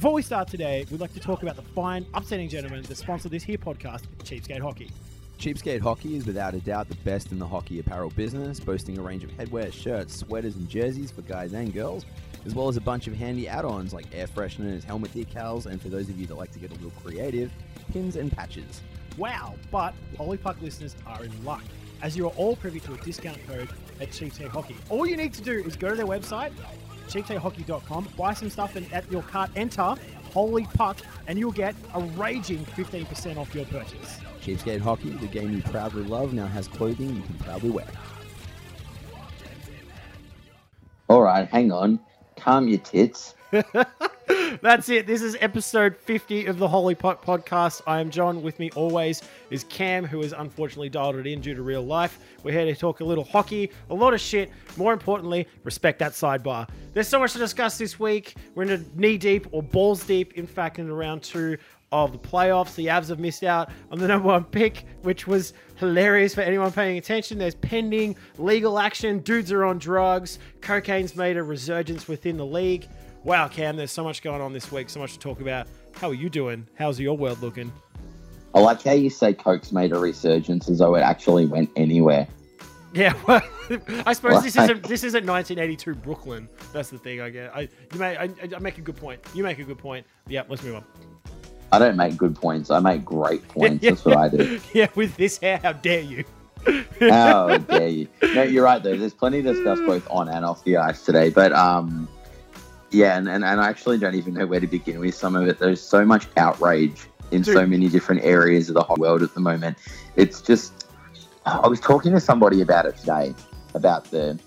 Before we start today, we'd like to talk about the fine, upsetting gentlemen that sponsor this here podcast, Cheapskate Hockey. Cheapskate Hockey is without a doubt the best in the hockey apparel business, boasting a range of headwear, shirts, sweaters, and jerseys for guys and girls, as well as a bunch of handy add ons like air fresheners, helmet decals, and for those of you that like to get a little creative, pins and patches. Wow, but Holy Puck listeners are in luck, as you are all privy to a discount code at Cheapskate Hockey. All you need to do is go to their website, cheapskatehockey.com, buy some stuff, and at your cart enter Holy Puck, and you'll get a raging 15% off your purchase. Cheapskate Hockey, the game you proudly love, now has clothing you can proudly wear. All right, hang on. Calm your tits. That's it. This is episode 50 of the Holy Puck podcast. I am John. With me always is Cam, who has unfortunately dialed it in due to real life. We're here to talk a little hockey, a lot of shit. More importantly, respect that sidebar. There's so much to discuss this week. We're in a knee deep or balls deep, in fact, in round two of the playoffs. The Avs have missed out on the number one pick, which was hilarious for anyone paying attention. There's pending legal action. Dudes are on drugs. Cocaine's made a resurgence within the league. Wow, Cam, there's so much going on this week, so much to talk about. How are you doing? How's your world looking? I like how you say Coke's made a resurgence as though it actually went anywhere. Yeah, well, I suppose this isn't this isn't 1982 Brooklyn. That's the thing. I get. I you may I, I make a good point. You make a good point. Yeah, let's move on. I don't make good points. I make great points. That's what I do. Yeah, with this hair, how dare you? How dare you? No, you're right though. There's plenty to discuss both on and off the ice today. But um, yeah, and, and, and I actually don't even know where to begin with some of it. There's so much outrage in Dude. so many different areas of the whole world at the moment. It's just I was talking to somebody about it today about the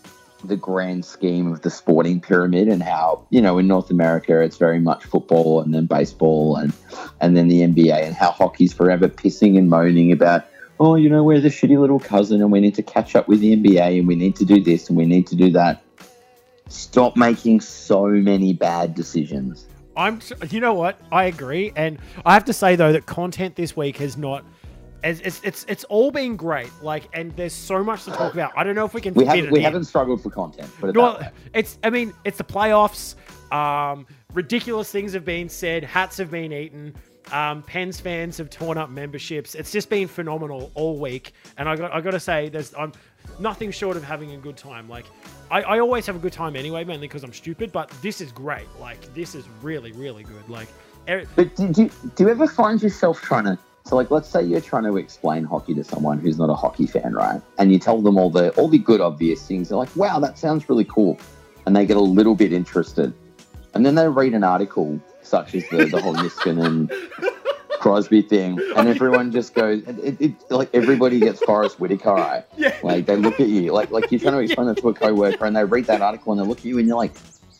the grand scheme of the sporting pyramid and how you know in North America it's very much football and then baseball and and then the NBA and how hockey's forever pissing and moaning about oh you know we're the shitty little cousin and we need to catch up with the NBA and we need to do this and we need to do that. Stop making so many bad decisions. I'm. You know what? I agree, and I have to say though that content this week has not. It's, it's it's it's all been great. Like, and there's so much to talk about. I don't know if we can. We haven't it we in. haven't struggled for content. It No, it's. I mean, it's the playoffs. Um, ridiculous things have been said. Hats have been eaten. Um, Pens fans have torn up memberships. It's just been phenomenal all week. And I got I got to say, there's I'm nothing short of having a good time. Like, I, I always have a good time anyway, mainly because I'm stupid. But this is great. Like, this is really really good. Like, er- But do, do, do you ever find yourself trying to? So, like, let's say you're trying to explain hockey to someone who's not a hockey fan, right? And you tell them all the all the good obvious things. They're like, "Wow, that sounds really cool," and they get a little bit interested, and then they read an article such as the the whole Niskanen and Crosby thing, and everyone just goes, it, it, like everybody gets Forest Whitaker eye. yeah. Like they look at you, like like you're trying to explain it to a coworker, and they read that article and they look at you, and you're like,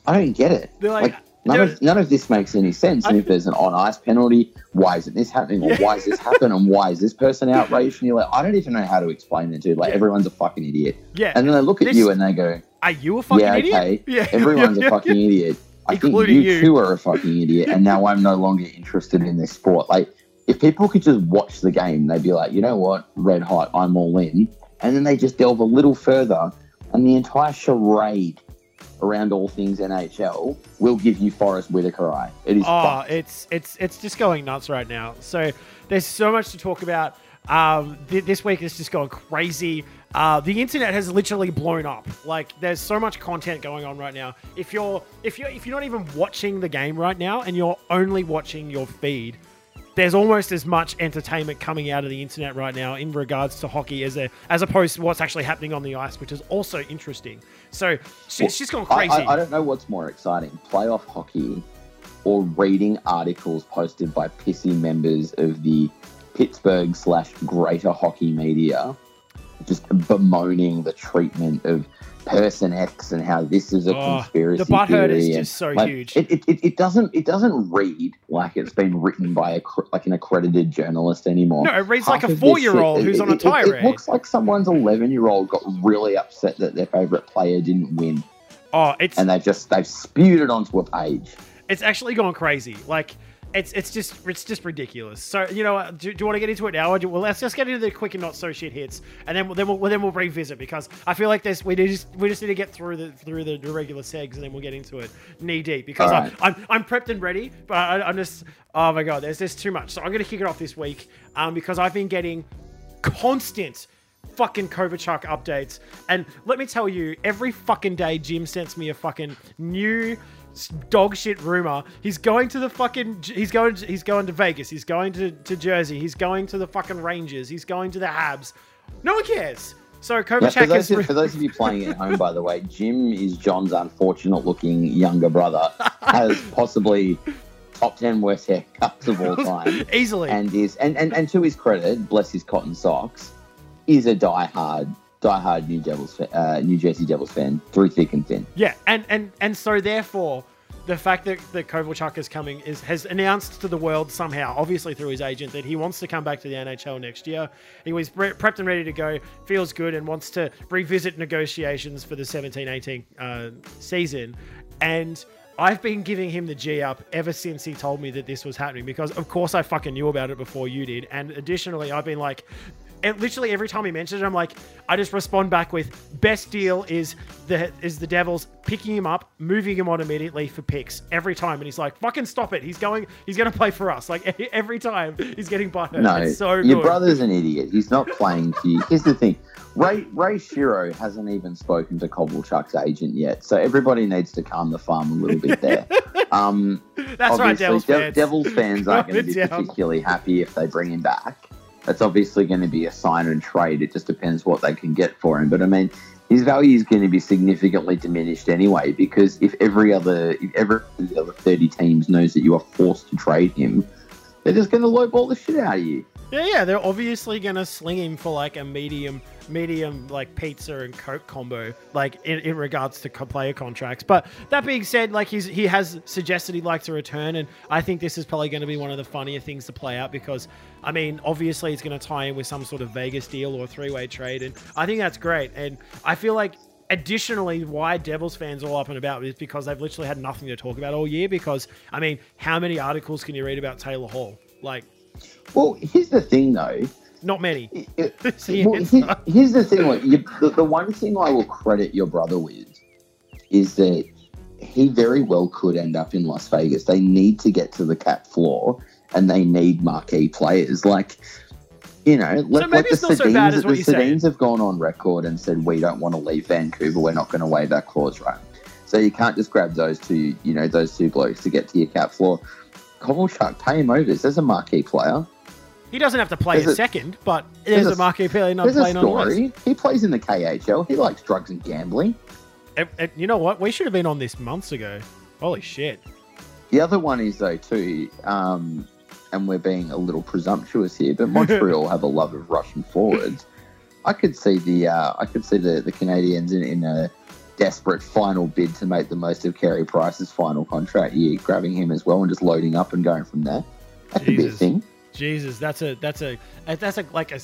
I don't get it. They're like, none dude- of none of this makes any sense. And I- if there's an on ice penalty, why isn't this happening? Or why is this happen? And why is this person outraged? And you're like, I don't even know how to explain it, dude. Like Yeah. everyone's a fucking idiot. Yeah. And then they look at This- you and they go, Are you a fucking Yeah, idiot? okay. Yeah. Everyone's Yeah. a fucking idiot. I think you, you. too are a fucking idiot, and now I'm no longer interested in this sport. Like, if people could just watch the game, they'd be like, you know what, red hot, I'm all in. And then they just delve a little further, and the entire charade around all things NHL will give you Forest Whitaker eye. It is Oh, it's it's it's just going nuts right now. So there's so much to talk about. Um, th- this week is just gone crazy. Uh, the internet has literally blown up. Like there's so much content going on right now. If you're if you're if you're not even watching the game right now and you're only watching your feed, there's almost as much entertainment coming out of the internet right now in regards to hockey as a as opposed to what's actually happening on the ice, which is also interesting. So it's it's just going I, crazy. I, I don't know what's more exciting playoff hockey or reading articles posted by pissy members of the Pittsburgh slash greater hockey media just bemoaning the treatment of person X and how this is a Oh, conspiracy the butthurt theory. is just so like, huge. It, it, it, doesn't it doesn't read like it's been written by a like an accredited journalist anymore. No, it reads like a four-year-old who's it- on a it- it- tirade. It looks like someone's eleven-year-old got really upset that their favorite player didn't win oh, it's and they just they've spewed it onto a page. it's actually gone crazy. Like it's it's just it's just ridiculous. So you know, do, do you want to get into it now? Or do, well, let's just get into the quick and not so shit hits, and then we'll- then we'll then we'll revisit because I feel like this we just we just need to get through the through the, regular segs, and then we'll get into it knee deep because All I'm. I'm I'm prepped and ready, but I, I'm just oh my god, there's there's too much. So I'm gonna kick it off this week, um, because I've been getting constant fucking Kovalchuk updates. And let me tell you, every fucking day Jim sends me a fucking new dog shit rumor. He's going to the fucking he's going he's going to Vegas. He's going to, to Jersey. He's going to the fucking Rangers. He's going to the Habs. No one cares. So Yeah, for, those, is for those of you playing at home, by the way, Jim is John's unfortunate looking younger brother, has possibly top 10 worst haircuts of all time, easily. and is, and, and, and to his credit, bless his cotton socks, is a diehard, diehard New Devils, uh, New Jersey Devils fan through thick and thin. Yeah, and and and so therefore, the fact that that Kovalchuk is coming is has announced to the world somehow, obviously through his agent, that he wants to come back to the NHL next year. He was pre- prepped and ready to go, feels good, and wants to revisit negotiations for the 17-18 uh, season. And I've been giving him the G up ever since he told me that this was happening because, of course, I fucking knew about it before you did. And additionally, I've been like, and literally every time he mentions it, I'm like, I just respond back with best deal is the is the Devils picking him up, moving him on immediately for picks every time, and he's like, fucking stop it, he's going, he's gonna play for us, like every time he's getting butthurt. No, it's so your good. brother's an idiot. He's not playing for you. Here's the thing. Ray Ray Shero hasn't even spoken to Kovalchuk's agent yet, so everybody needs to calm the farm a little bit there. Um, That's right, Devils De- fans. Devils fans aren't going to be down. particularly happy if they bring him back. That's obviously going to be a sign and trade. It just depends what they can get for him. But I mean, his value is going to be significantly diminished anyway because if every other if every other thirty teams knows that you are forced to trade him, they're just going to lowball the shit out of you. Yeah, yeah, they're obviously gonna sling him for like a medium, medium like pizza and coke combo, like in, in regards to co- player contracts. But that being said, like he's he has suggested he'd like to return, and I think this is probably going to be one of the funnier things to play out because, I mean, obviously it's going to tie in with some sort of Vegas deal or three way trade, and I think that's great. And I feel like additionally why devils fans all up and about is because they've literally had nothing to talk about all year because i mean how many articles can you read about taylor hall like Well, here's the thing though. not many It- it- well, here- here's the thing. Like, you, the, the one thing I will credit your brother with is that he very well could end up in Las Vegas. They need to get to the cap floor, and they need marquee players. Like, you know, maybe like the not so bad as what the saying. Have gone on record and said we don't want to leave Vancouver. We're not going to waive that clause, right? So you can't just grab those two, you know, those two blokes to get to your cap floor. Kovalchuk, pay him over. There's a marquee player. He doesn't have to play There's a, a- second, but there's, there's a a- marquee player not There's a playing on story. He plays in the KHL. He likes drugs and gambling. Eh, eh, You know what? We should have been on this months ago. Holy shit. The other one is though too, um, and we're being a little presumptuous here, but Montreal have a love of Russian forwards. I could see the uh, I could see the, the Canadiens in, in a desperate final bid to make the most of Carey Price's final contract year, grabbing him as well and just loading up and going from there. That could be a Jesus. thing. Jesus, that's a that's a that's a like a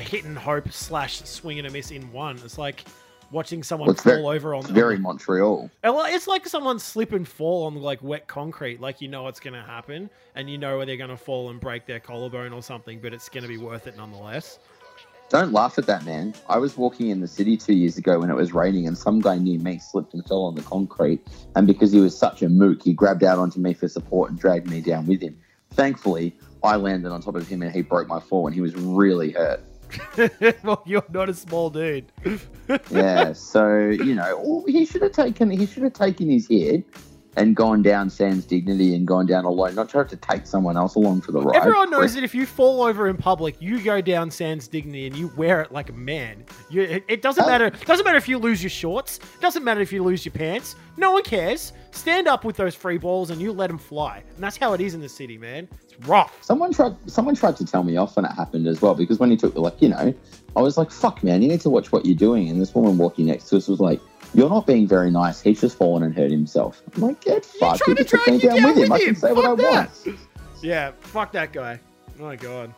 hit and hope slash swing and a miss in one. It's like watching someone Well, fall very- over on It's very Montreal. Uh, Well, it's like someone slip and fall on like wet concrete. Like you know what's going to happen, and you know where they're going to fall and break their collarbone or something, but it's going to be worth it nonetheless. Don't laugh at that, man. I was walking in the city two years ago when it was raining, and some guy near me slipped and fell on the concrete. And because he was such a mook, he grabbed out onto me for support and dragged me down with him. Thankfully, I landed on top of him and he broke my fall, and he was really hurt. well, you're not a small dude. Yeah, so you know, he should have taken he should have taken his hit and gone down sans dignity and gone down alone, not tried to take someone else along for the ride. Everyone knows that if you fall over in public, you go down sans dignity and you wear it like a man. You, it, it doesn't Oh. matter. Doesn't matter if you lose your shorts. Doesn't matter if you lose your pants. No one cares. Stand up with those free balls and you let them fly. And that's how it is in the city, man. It's rough. Someone tried. Someone tried to tell me off when it happened as well because when he took like you know, I was like, "Fuck, man, you need to watch what you're doing." And this woman walking next to us was like, "You're not being very nice. He's just fallen and hurt himself." I'm like, "Get fucked. trying He to just took drag me down, down with him. with I can him. say what I that. want." Yeah, fuck that guy. Oh my god.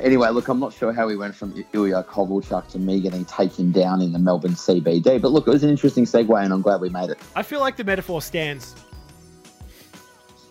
Anyway, look, I'm not sure how we went from Ilya Kovalchuk to me getting taken down in the Melbourne CBD, but look, it was an interesting segue, and I'm glad we made it. I feel like the metaphor stands.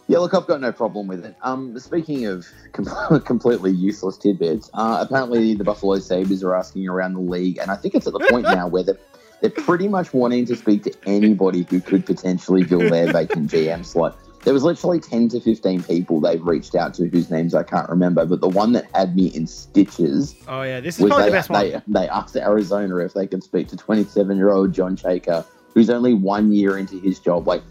Yeah, look, I've got no problem with it. Um, speaking of com- completely useless tidbits, uh, apparently the Buffalo Sabres are asking around the league, and I think it's at the point now where they're, they're pretty much wanting to speak to anybody who could potentially fill their vacant GM slot. There was literally 10 to 15 people they've reached out to whose names I can't remember, but the one that had me in stitches Oh yeah, this is probably they, the best one. they, they asked Arizona if they can speak to 27 year old John Chayka, who's only one year into his job. Like,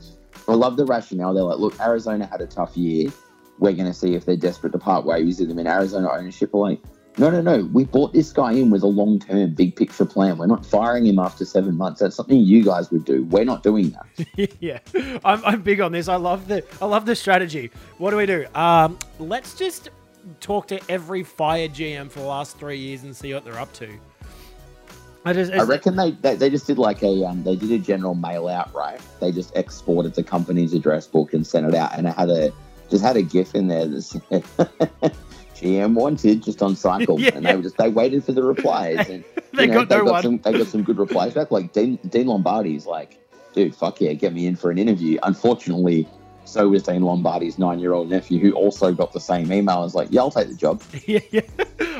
I love the rationale. They're like, look, Arizona had a tough year. We're going to see if they're desperate to part ways with them. In Arizona ownership like, no, no, no. We bought this guy in with a long term, big picture plan. We're not firing him after seven months. That's something you guys would do. We're not doing that. yeah, I'm, I'm big on this. I love the I love the strategy. What do we do? Um, let's just talk to every fired GM for the last three years and see what they're up to. I just I reckon they, they they just did like a um they did a general mail out right. They just exported the company's address book and sent it out, and it had a just had a GIF in there that said GM wanted just on cycle, Yeah. and they were just they waited for the replies, and They know, got no one. some they got some good replies back. Like Dean, Dean Lombardi's like, dude, fuck yeah, get me in for an interview. Unfortunately. So was Dean Lombardi's nine-year-old nephew, who also got the same email. I was like, "Yeah, I'll take the job." yeah, yeah.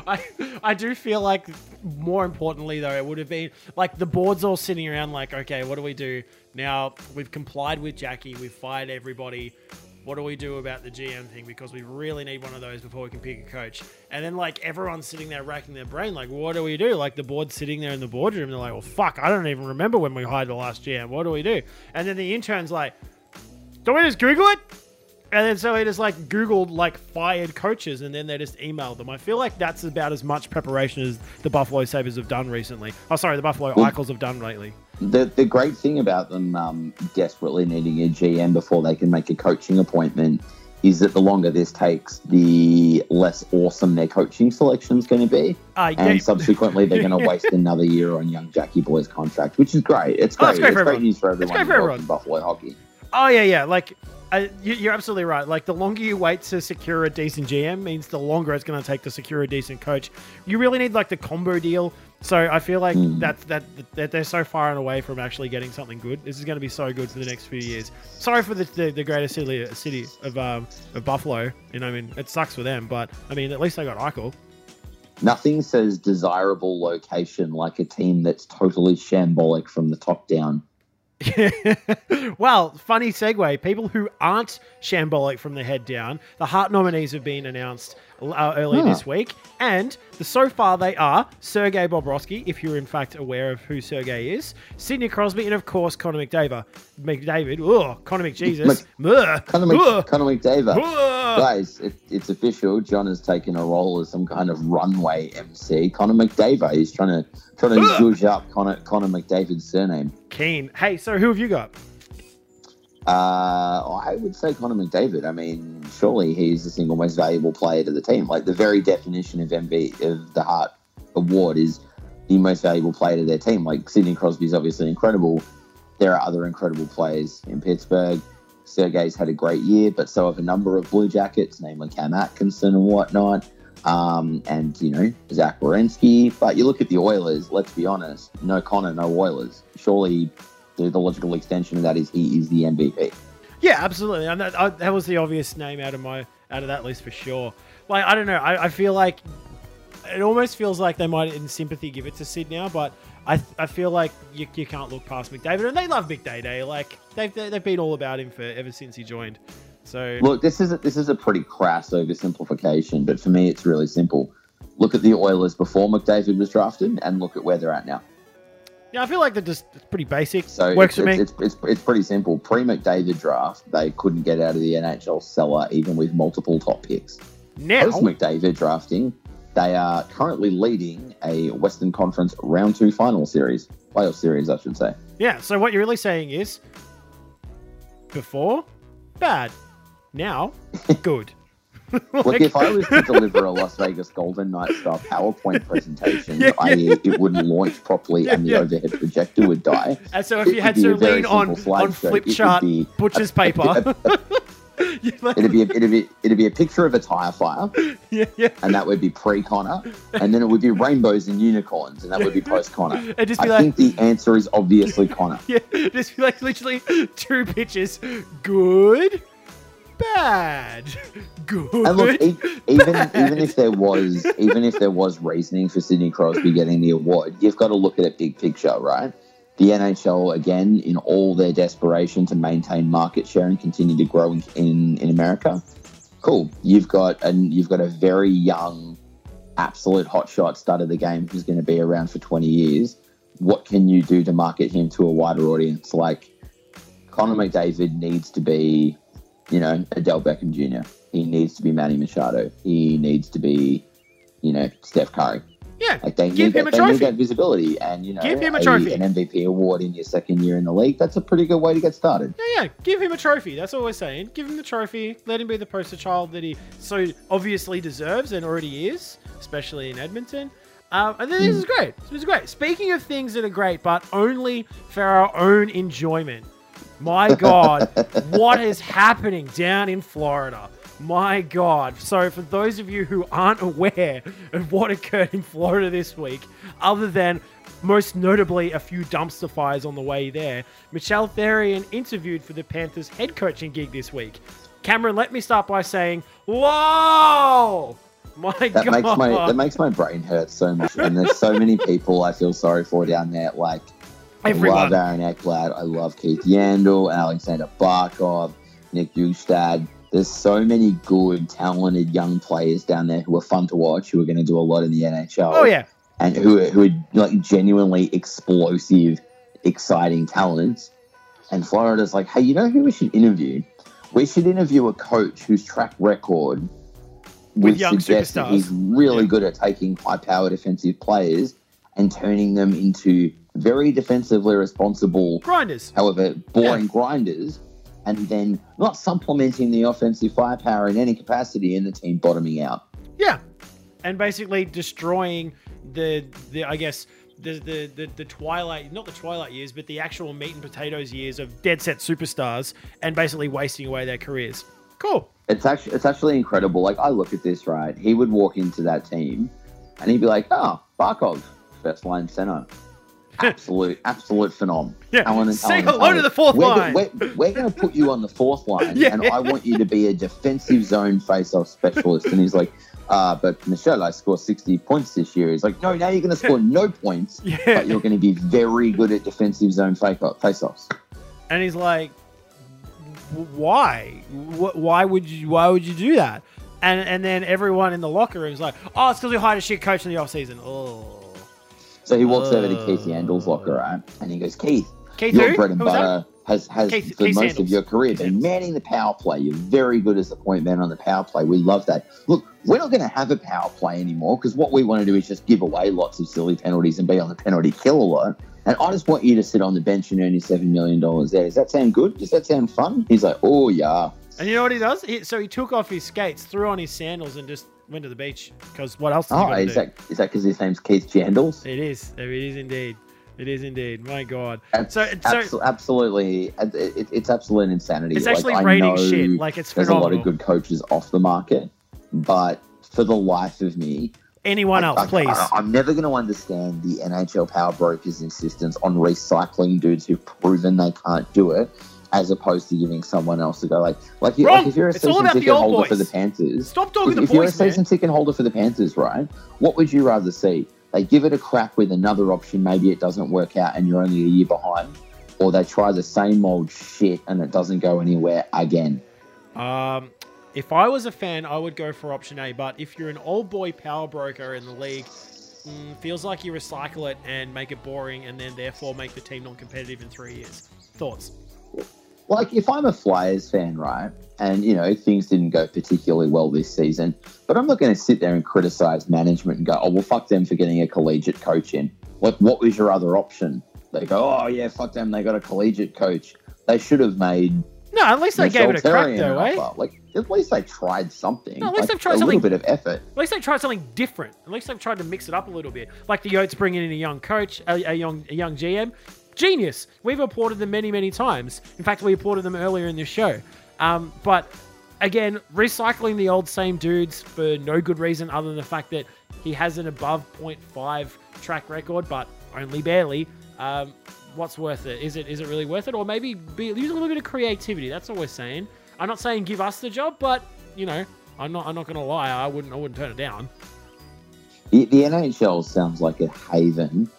I I do feel like more importantly though, it would have been like the board's all sitting around like, okay, what do we do now? We've complied with Jackie, we've fired everybody. What do we do about the GM thing? Because we really need one of those before we can pick a coach. And then like everyone's sitting there racking their brain, like, what do we do? Like the board's sitting there in the boardroom, they're like, well, fuck, I don't even remember when we hired the last GM. What do we do? And then the intern's like, don't we just Google it? And then so he just like Googled like fired coaches and then they just emailed them. I feel like that's about as much preparation as the Buffalo Sabres have done recently. Oh, sorry, the Buffalo Well- Icons have done lately. The the great thing about them um, desperately needing a GM before they can make a coaching appointment is that the longer this takes, the less awesome their coaching selection is going to be, Uh, yeah, and subsequently they're going to waste another year on young Jackie Boy's contract, which is great. It's Oh, great. it's great for everyone. news for It's everyone great for everyone. in Buffalo hockey. oh yeah, yeah. Like uh, you, you're absolutely right. Like the longer you wait to secure a decent GM means the longer it's going to take to secure a decent coach. You really need like the combo deal. So I feel like Mm. that, that that they're so far and away from actually getting something good. This is going to be so good for the next few years. Sorry for the the, the greater city city of um of Buffalo. You know, I mean, it sucks for them, but I mean, at least they got Eichel. Nothing says desirable location like a team that's totally shambolic from the top down. well, funny segue. People who aren't shambolic from the head down, the Hart nominees have been announced uh, earlier Huh. this week, and the, so far they are Sergei Bobrovsky, if you're in fact aware of who Sergei is, Sidney Crosby, and of course Connor McDavid. McDavid, oh, Connor McJesus, Ugh. Connor, Mc, Ugh. Connor McDavid. Guys, it, it's official. John has taken a role as some kind of runway MC. Connor McDavid. He's trying to trying to zhuzh up Connor Connor McDavid's surname. Keen. Hey, so who have you got? Uh, I would say Connor McDavid. I mean, surely he's the single most valuable player to the team. Like the very definition of MV of the Hart Award is the most valuable player to their team. Like Sidney Crosby is obviously incredible. There are other incredible players in Pittsburgh. Sergei's had a great year, but so have a number of Blue Jackets, namely Cam Atkinson and whatnot. Um, and you know Zach Werenski. But you look at the Oilers. Let's be honest. No Connor, no Oilers. Surely the, the logical extension of that is he is the MVP. Yeah, absolutely. And that, I, that was the obvious name out of my out of that list for sure. Like I don't know. I, I feel like it almost feels like they might, in sympathy, give it to Sid now. But I I feel like you, you can't look past McDavid, and they love Big Day Day. Like they've they've been all about him for ever since he joined. So Look, this is a, this is a pretty crass oversimplification, but for me, it's really simple. Look at the Oilers before McDavid was drafted, and look at where they're at now. Yeah, I feel like they're just it's pretty basic. So Works it's, for me. it's, it's, it's, pretty simple. Pre McDavid draft, they couldn't get out of the NHL cellar even with multiple top picks. now, Post McDavid drafting, they are currently leading a Western Conference round two final series, playoff series, I should say. yeah. So what you're really saying is, before, bad. Now, good. Look, Like- if I was to deliver a Las Vegas Golden Knights style PowerPoint presentation, Yeah, yeah. i.e., it wouldn't launch properly Yeah, and the overhead projector would die. And so if It you had to a lean on on. Flip chart butcher's a- paper. a- You're like- It'd be, a, it'd be it'd be a picture of a tire fire, yeah, yeah. and that would be pre Connor, and then it would be rainbows and unicorns, and that would be post Connor. It'd just I like, think the answer is obviously Connor. yeah, just be like literally two pictures. Good, bad, good. And look, e- even Bad. even if there was even if there was reasoning for Sidney Crosby getting the award, you've got to look at it big picture, right? The NHL again, in all their desperation to maintain market share and continue to grow in in, in America, cool. You've got and you've got a very young, absolute hotshot stud of the game who's going to be around for twenty years. What can you do to market him to a wider audience? Like Connor McDavid needs to be, you know, Odell Beckham Jr. He needs to be Manny Machado. He needs to be, you know, Steph Curry. yeah, Like they Give need him that, a they need that visibility, and you know, Give him a trophy. an MVP award in your second year in the league. That's a pretty good way to get started. yeah, yeah. Give him a trophy. That's all we're saying. Give him the trophy. Let him be the poster child that he so obviously deserves and already is, especially in Edmonton. Um, and then this is great. This is great. Speaking of things that are great, but only for our own enjoyment. My God, what is happening down in Florida? My God. So, for those of you who aren't aware of what occurred in Florida this week, other than most notably a few dumpster fires on the way there, Michel Therrien interviewed for the Panthers head coaching gig this week. Cameron, let me start by saying, Whoa! My That God. makes my that makes my brain hurt so much, and there's so many people I feel sorry for down there. Like I love Aaron Ekblad, I love Keith Yandle, Alexander Barkov, Nick Bjugstad. There's so many good, talented young players down there who are fun to watch, who are going to do a lot in the NHL. Oh, yeah. and who are, who are like genuinely explosive, exciting talents. And Florida's like, hey, you know who we should interview? We should interview a coach whose track record would young suggest that he's really Yeah. good at taking high-powered defensive players and turning them into very defensively responsible, Grinders. however boring grinders, and then not supplementing the offensive firepower in any capacity and the team bottoming out. Yeah, and basically destroying the the I guess the the the, the twilight not the twilight years, but the actual meat and potatoes years of dead set superstars, and basically wasting away their careers. Cool. It's actually it's actually incredible. Like I look at this right, he would walk into that team, and he'd be like, "Oh, Barkov, first line center, absolute absolute phenom." Yeah, Talent and say and hello to the fourth we're, line. We're, we're going to put you on the fourth line, Yeah. and I want you to be a defensive zone face-off specialist. And he's like, uh, "But Michel, I score sixty points this year." He's like, "No, now you're going to score no points, Yeah. but you're going to be very good at defensive zone face-off- face-offs." And he's like, "Why? Why would you? Why would you do that?" And and then everyone in the locker room is like, "Oh, it's because we hired a shit coach in the offseason. Oh, So he walks over to Uh. Keith Yandle's locker, right? And he goes, Keith, Keith your who? bread and Who butter has, has Keith- for Keith most Sandals. of your career been manning the power play. You're very good as the point man on the power play. We love that. Look, we're not going to have a power play anymore because what we want to do is just give away lots of silly penalties and be on the penalty kill a lot. And I just want you to sit on the bench and earn your $7 million there. Does that sound good? Does that sound fun? He's like, oh, yeah. And you know what he does? He, so he took off his skates, threw on his sandals, and just went to the beach. Because what else? Oh, is do? that is that because his name's Keith Jandals? It is. It is indeed. It is indeed. My God. So, so absolutely, it, it, it's absolute insanity. it's Like, actually I raining shit. Like it's There's a lot of good coaches off the market, but for the life of me, Anyone I- else, I, please? I, am never going to understand the NHL power brokers' insistence on recycling dudes who've proven they can't do it, as opposed to giving someone else to go like, like, you, like if you're a It's season ticket old holder for the boys. Panthers, Stop talking if, if you're a boys, man. season ticket holder for the Panthers, right? What would you rather see? They give it a crack with another option, maybe it doesn't work out and you're only a year behind, or they try the same old shit and it doesn't go anywhere again. Um, if I was a fan, I would go for option A. But if you're an old boy power broker in the league, mm, feels like you recycle it and make it boring, and then therefore make the team non-competitive in three years. Thoughts? Like if I'm a Flyers fan, right, and you know things didn't go particularly well this season, but I'm not going to sit there and criticize management and go, "Oh well, fuck them for getting a collegiate coach in." Like, what was your other option? They go, "Oh yeah, fuck them, they got a collegiate coach." They should have made. No, at least they gave it a crack, though, eh? offer. Like, at least they tried something. No, at least Like, they've tried a something- little bit of effort. At least they've tried something different. At least they've tried to mix it up a little bit. Like the Yotes bringing in a young coach, a, a young a young GM. Genius. We've reported them many, many times. In fact, we reported them earlier in this show. Um, but again, recycling the old same dudes for no good reason other than the fact that he has an above 0.5 track record, but only barely. Um, what's worth it? Is it is it really worth it? Or maybe be, use a little bit of creativity. That's all we're saying. I'm not saying give us the job, but you know, I'm not. I'm not gonna lie. I wouldn't. I wouldn't turn it down. The, the NHL sounds like a haven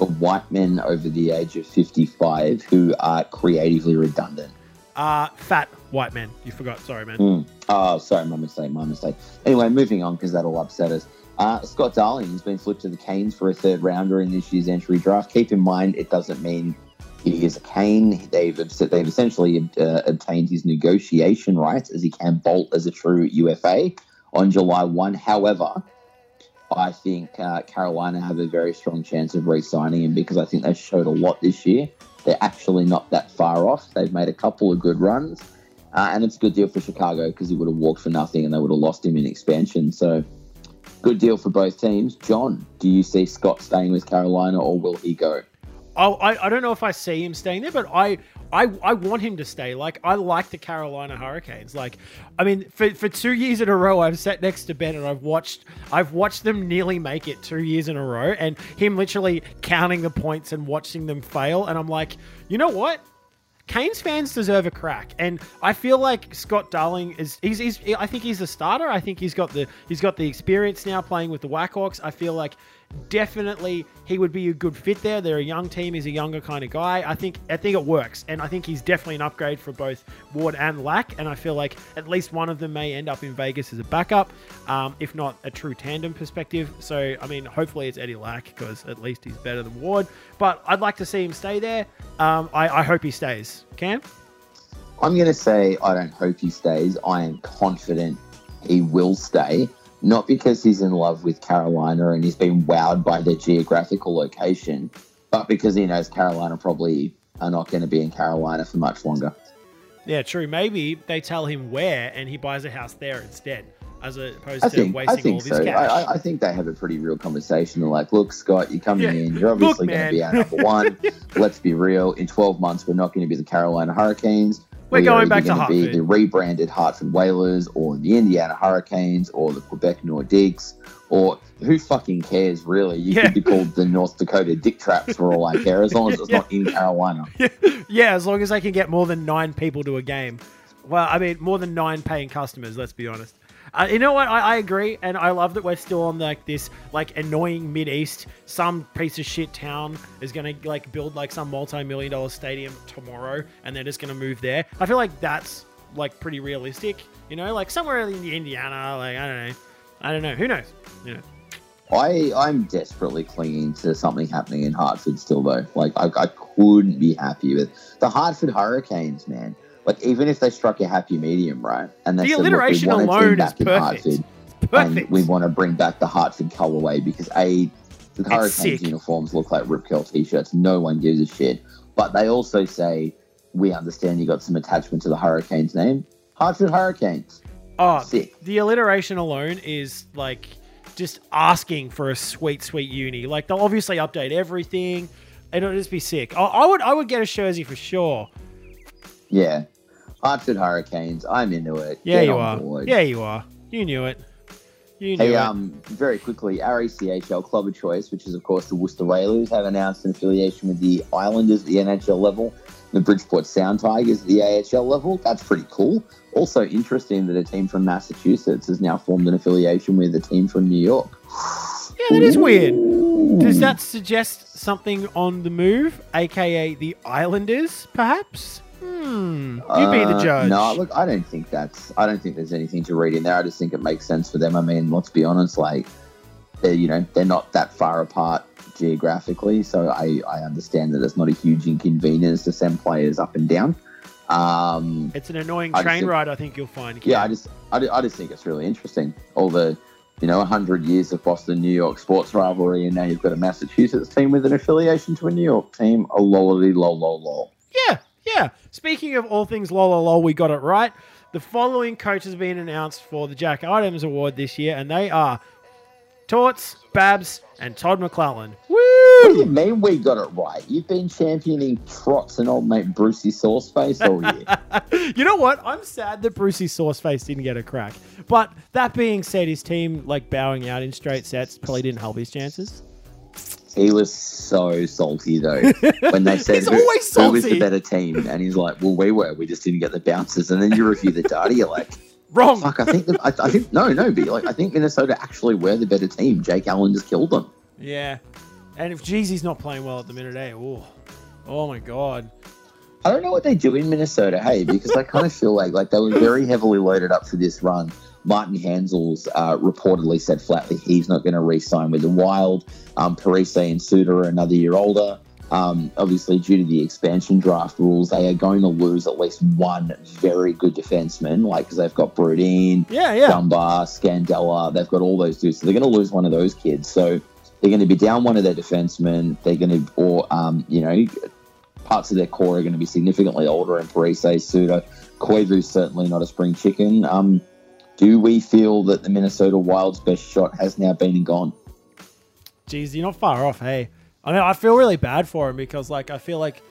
for white men over the age of 55 who are creatively redundant. Uh, fat white men. You forgot. Sorry, man. Mm. Oh, sorry, my mistake, my mistake. Anyway, moving on because that'll upset us. Uh, Scott Darling has been flipped to the Canes for a third rounder in this year's entry draft. Keep in mind, it doesn't mean he is a Cane. They've they've essentially uh, obtained his negotiation rights as he can bolt as a true UFA on July one. However, I think uh, Carolina have a very strong chance of re-signing him because I think they showed a lot this year. They're actually not that far off. They've made a couple of good runs, uh, and it's a good deal for Chicago because he would have walked for nothing and they would have lost him in expansion. So, good deal for both teams. John, do you see Scott staying with Carolina or will he go? I, I don't know if I see him staying there, but I, I I want him to stay. Like I like the Carolina Hurricanes. Like, I mean, for, for two years in a row, I've sat next to Ben and I've watched I've watched them nearly make it two years in a row, and him literally counting the points and watching them fail. And I'm like, you know what? Canes fans deserve a crack, and I feel like Scott Darling is. He's, he's. I think he's the starter. I think he's got the. He's got the experience now playing with the Blackhawks. I feel like definitely he would be a good fit there. They're a young team. He's a younger kind of guy. I think I think it works, and I think he's definitely an upgrade for both Ward and Lack. And I feel like at least one of them may end up in Vegas as a backup, um, if not a true tandem perspective. So I mean, hopefully it's Eddie Lack because at least he's better than Ward. But I'd like to see him stay there. Um, I, I hope he stays. Cam. I'm going to say I don't hope he stays. I am confident he will stay not because he's in love with Carolina and he's been wowed by their geographical location, but because he knows Carolina probably are not going to be in Carolina for much longer. Yeah, true. Maybe they tell him where and he buys a house there instead, as opposed I to think, wasting all so. this cash. I, I think they have a pretty real conversation. They're like, look, Scott, you're coming Yeah. in. You're obviously Look, going to be our number one. Let's be real. In 12 months, we're not going to be the Carolina Hurricanes. We're We going back to gonna be Hartford. the rebranded Hartford Whalers or the Indiana Hurricanes or the Quebec Nordiques or who fucking cares, really? You Yeah. could be called the North Dakota Dick Traps for all I care, as long as it's Yeah. not in Carolina. yeah, as long as they can get more than nine people to a game. Well, I mean, more than nine paying customers. Let's be honest. Uh, you know what? I, I agree, and I love that we're still on like this like annoying mid east. Some piece of shit town is gonna like build like some multi million dollar stadium tomorrow, and they're just gonna move there. I feel like that's like pretty realistic. You know, like somewhere in Indiana. Like I don't know, I don't know. Who knows? You know. I I'm desperately clinging to something happening in Hartford still though. Like I, I couldn't be happy with the Hartford Hurricanes, man. Like even if they struck a happy medium, right? And they The said, look, we alliteration want alone is back in perfect. Hartford, Perfect. and we want to bring back the Hartford colorway because a the Hurricanes uniforms look like Rip Curl t-shirts. No one gives a shit. But they also say we understand you got some attachment to the Hurricanes name. Hartford Hurricanes. Oh, Sick. the alliteration alone is like just asking for a sweet, sweet uni. Like they'll obviously update everything. It'll just be sick. I, I would, I would get a jersey for sure. Yeah. Hartford Hurricanes. I'm into it. Yeah, Get you are. board. Yeah, you are. You knew it. You knew Hey, it. um, very quickly, our ECHL club of choice, which is of course the Worcester Railers, have announced an affiliation with the Islanders at the NHL level, the Bridgeport Sound Tigers at the AHL level. That's pretty cool. Also interesting that a team from Massachusetts has now formed an affiliation with a team from New York. yeah, that is weird. Does that suggest something on the move, aka the Islanders, perhaps? Hmm. You be the Uh, judge. No, look, I don't think that's. I don't think there's anything to read in there. I just think it makes sense for them. I mean, let's be honest, like they're you know they're not that far apart geographically, so I I understand that it's not a huge inconvenience to send players up and down. Um, It's an annoying I train think- ride. I think you'll find. yeah, I just I, I just think it's really interesting. All the you know, 100 years of Boston New York sports rivalry, and now you've got a Massachusetts team with an affiliation to a New York team. A lolly lol lol lol. Yeah, yeah. Speaking of all things lol lol lol, we got it right. The following coach has been announced for the Jack Adams Award this year, and they are Torts, Babs, and Todd McLellan. What do you mean we got it right? You've been championing trots and old mate Brucey Sauceface all year. you know what? I'm sad that Brucey Sauceface didn't get a crack. But that being said, his team like bowing out in straight sets probably didn't help his chances. He was so salty though when they said He's who, always who was the better team, and he's like, "Well, we were. We just didn't get the bounces." And then you review the data, you're like, Wrong. "Fuck, I think, the, I, I think no, no, but like, I think Minnesota actually were the better team. Jake Allen just killed them." Yeah. And if Jeezy's not playing well at the minute, eh? Oh, oh my God. I don't know what they do in Minnesota, hey, because I kind of feel like like they were very heavily loaded up for this run. Martin Hanzal uh, reportedly said flatly he's not going to re-sign with the Wild. Um, Parise and Suter are another year older. Um, obviously, due to the expansion draft rules, they are going to lose at least one very good defenseman, like because they've got Brodin, Yeah, yeah. Dumba, Scandella. They've got all those dudes. So they're going to lose one of those kids. So they're going to be down one of their defensemen. They're going to, or, um, you know, parts of their core are going to be significantly older and Parise, Suter. Koivu's certainly not a spring chicken. Um, do we feel that the Minnesota Wild's best shot has now been and gone? Jeez, you're not far off, hey. I mean, I feel really bad for him because, like, I feel like,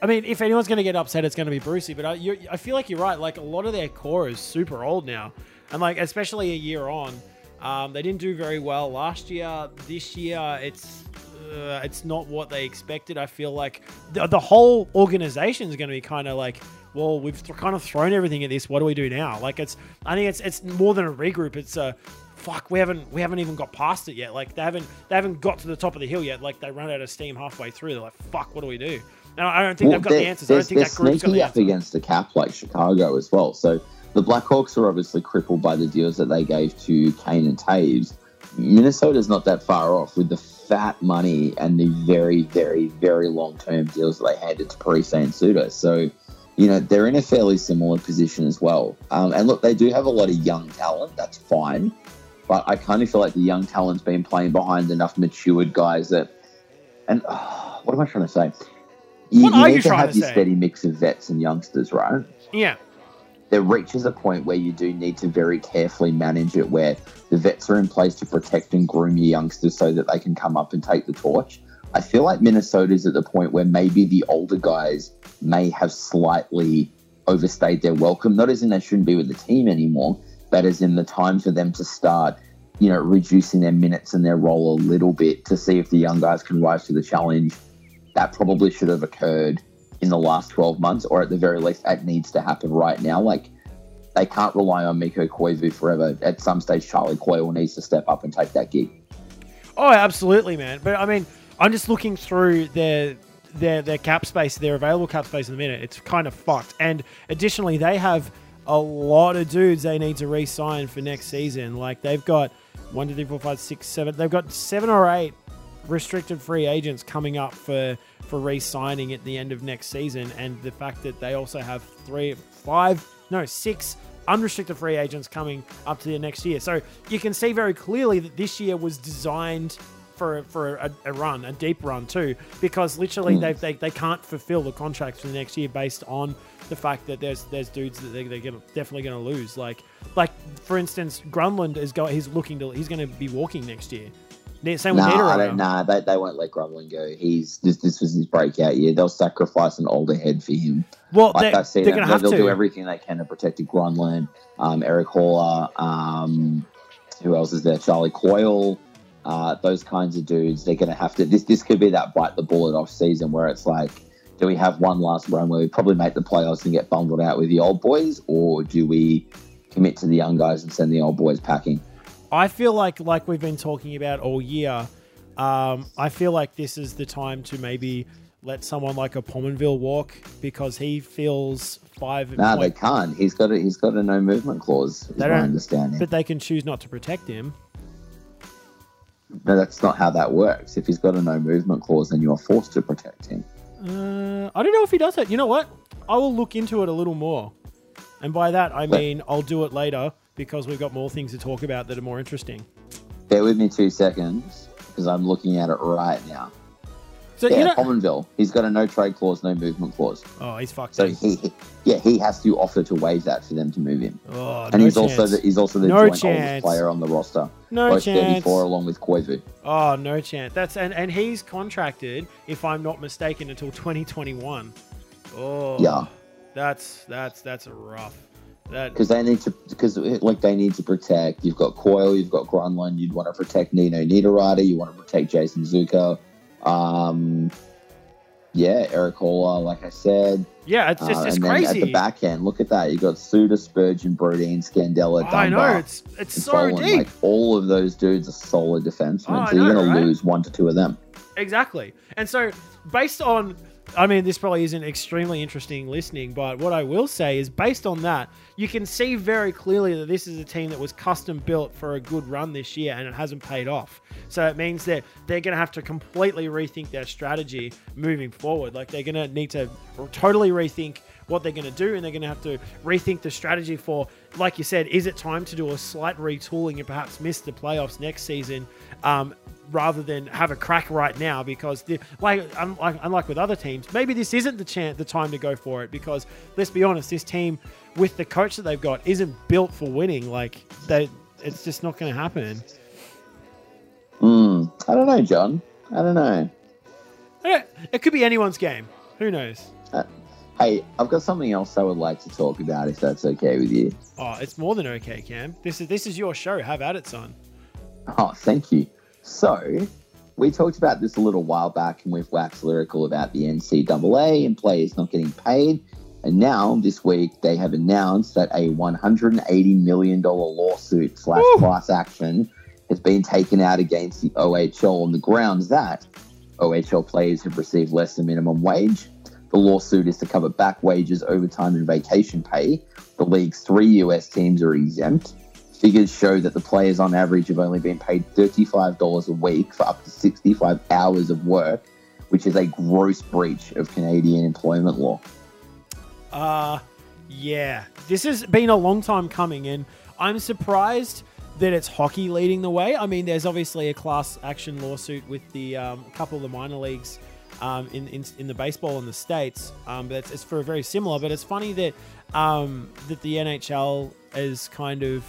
I mean, if anyone's going to get upset, it's going to be Brucey. But I, you, I feel like you're right. Like, a lot of their core is super old now, and like, especially a year on, um, they didn't do very well last year. This year, it's uh, it's not what they expected. I feel like the, the whole organization is going to be kind of like, well, we've th- kind of thrown everything at this. What do we do now? Like, it's I think it's it's more than a regroup. It's a fuck. We haven't we haven't even got past it yet. Like they haven't they haven't got to the top of the hill yet. Like they run out of steam halfway through. They're like, fuck. What do we do? And I don't think Well, they've got the answers. I don't think that group's got the up answer. against the cap like Chicago as well. So the Blackhawks are obviously crippled by the deals that they gave to Kane and Toews. Minnesota's not that far off with the fat money and the very, very, very long term deals that they handed to Parise and Suter. So, you know, they're in a fairly similar position as well. Um, and look, they do have a lot of young talent. That's fine. But I kind of feel like the young talent's been playing behind enough matured guys that. And uh, what am I trying to say? You, What you are need you to have to your say? steady mix of vets and youngsters, right? Yeah, There reaches a point where you do need to very carefully manage it, where the vets are in place to protect and groom your youngsters so that they can come up and take the torch. I feel like Minnesota's at the point where maybe the older guys may have slightly overstayed their welcome. Not as in they shouldn't be with the team anymore, but as in the time for them to start, you know, reducing their minutes and their role a little bit to see if the young guys can rise to the challenge. That probably should have occurred in the last 12 months, or at the very least, it needs to happen right now. Like, they can't rely on Mikko Koivu forever. At some stage, Charlie Coyle needs to step up and take that gig. Oh, absolutely, man. But I mean, I'm just looking through their their their cap space, their available cap space in the minute. It's kind of fucked. And additionally, they have a lot of dudes they need to re-sign for next season. Like they've got one, two, three, four, five, six, seven. They've got seven or eight restricted free agents coming up for for re-signing at the end of next season. And the fact that they also have three, five, no, six unrestricted free agents coming up to the next year. So you can see very clearly that this year was designed for for a, a run, a deep run too, because literally Hmm. they they they can't fulfill the contracts for the next year based on the fact that there's there's dudes that they, they're gonna, definitely going to lose. Like like for instance, Granlund is go he's looking to he's going to be walking next year. Same with Nah, I don't. Nah, they, they won't let Granlund go. He's this. This was his breakout year. They'll sacrifice an older head for him. Well, Like they, I've seen they're going to They'll, have they'll to. do everything they can to protect Granlund, um, Erik Haula, um, who else is there? Charlie Coyle. Uh, those kinds of dudes. They're going to have to. This this could be that bite the bullet off season where it's like, do we have one last run where we probably make the playoffs and get bundled out with the old boys, or do we commit to the young guys and send the old boys packing? I feel like, like we've been talking about all year, um, I feel like this is the time to maybe let someone like a Pominville walk because he feels five. No, they can't. He's got a he's got a no movement clause. Is They my don't- understanding. but they can choose not to protect him. No, that's not how that works. If he's got a no movement clause, then you are forced to protect him. Uh, I don't know if he does it. You know what? I will look into it a little more. And by that, I mean I'll do it later because we've got more things to talk about that are more interesting. Bear with me two seconds because I'm looking at it right now. So, Yeah, you know. Pominville. He's got a no trade clause, no movement clause. Oh, he's fucked. So he, he- yeah, he has to offer to waive that for them to move him. oh, And no he's also chance. the, he's also the No joint chance. oldest player on the roster. no both chance. 34 along with Koivu. Oh, no chance. That's and, and he's contracted, if I'm not mistaken, until 2021. Oh, Yeah. That's that's that's a rough. That Because they need to, because like they need to protect. You've got Coyle, you've got Granlund. You'd want to protect Nino Niederreiter. You want to protect Jason Zucker. Um, yeah, Eric Hall, like I said. Yeah, it's just Uh, it's and then crazy. at the back end, look at that. You got Suter, Spurgeon, Brodin, Scandella, Oh, I know it's it's so deep. Like all of those dudes are solid defensemen. Oh, so you're know, going right? to lose one to two of them. Exactly. And so, based on, I mean, this probably isn't extremely interesting listening, but what I will say is based on that, you can see very clearly that this is a team that was custom built for a good run this year and it hasn't paid off. So it means that they're going to have to completely rethink their strategy moving forward. Like they're going to need to totally rethink what they're going to do and they're going to have to rethink the strategy for like you said is it time to do a slight retooling and perhaps miss the playoffs next season um, rather than have a crack right now? Because the, like unlike, unlike with other teams maybe this isn't the chance the time to go for it because let's be honest this team with the coach that they've got isn't built for winning. Like they it's just not going to happen. Mm, I don't know, John. I don't know. It could be anyone's game. Who knows Hey, I've got something else I would like to talk about, if that's okay with you. oh it's more than okay cam this is this is your show have at it son Oh, thank you. So, we talked about this a little while back, and we've waxed lyrical about the NCAA and players not getting paid. And now, this week, they have announced that a $180 million lawsuit slash class action has been taken out against the OHL on the grounds that OHL players have received less than minimum wage. The lawsuit is to cover back wages, overtime, and vacation pay. The league's three US teams are exempt. Figures show that the players on average have only been paid $35 a week for up to 65 hours of work, which is a gross breach of Canadian employment law. Uh, yeah. This has been a long time coming, and I'm surprised that it's hockey leading the way. I mean, there's obviously a class action lawsuit with the um, couple of the minor leagues um, in, in in the baseball in the states, um, but it's, it's for a very similar. But it's funny that um, that the NHL is kind of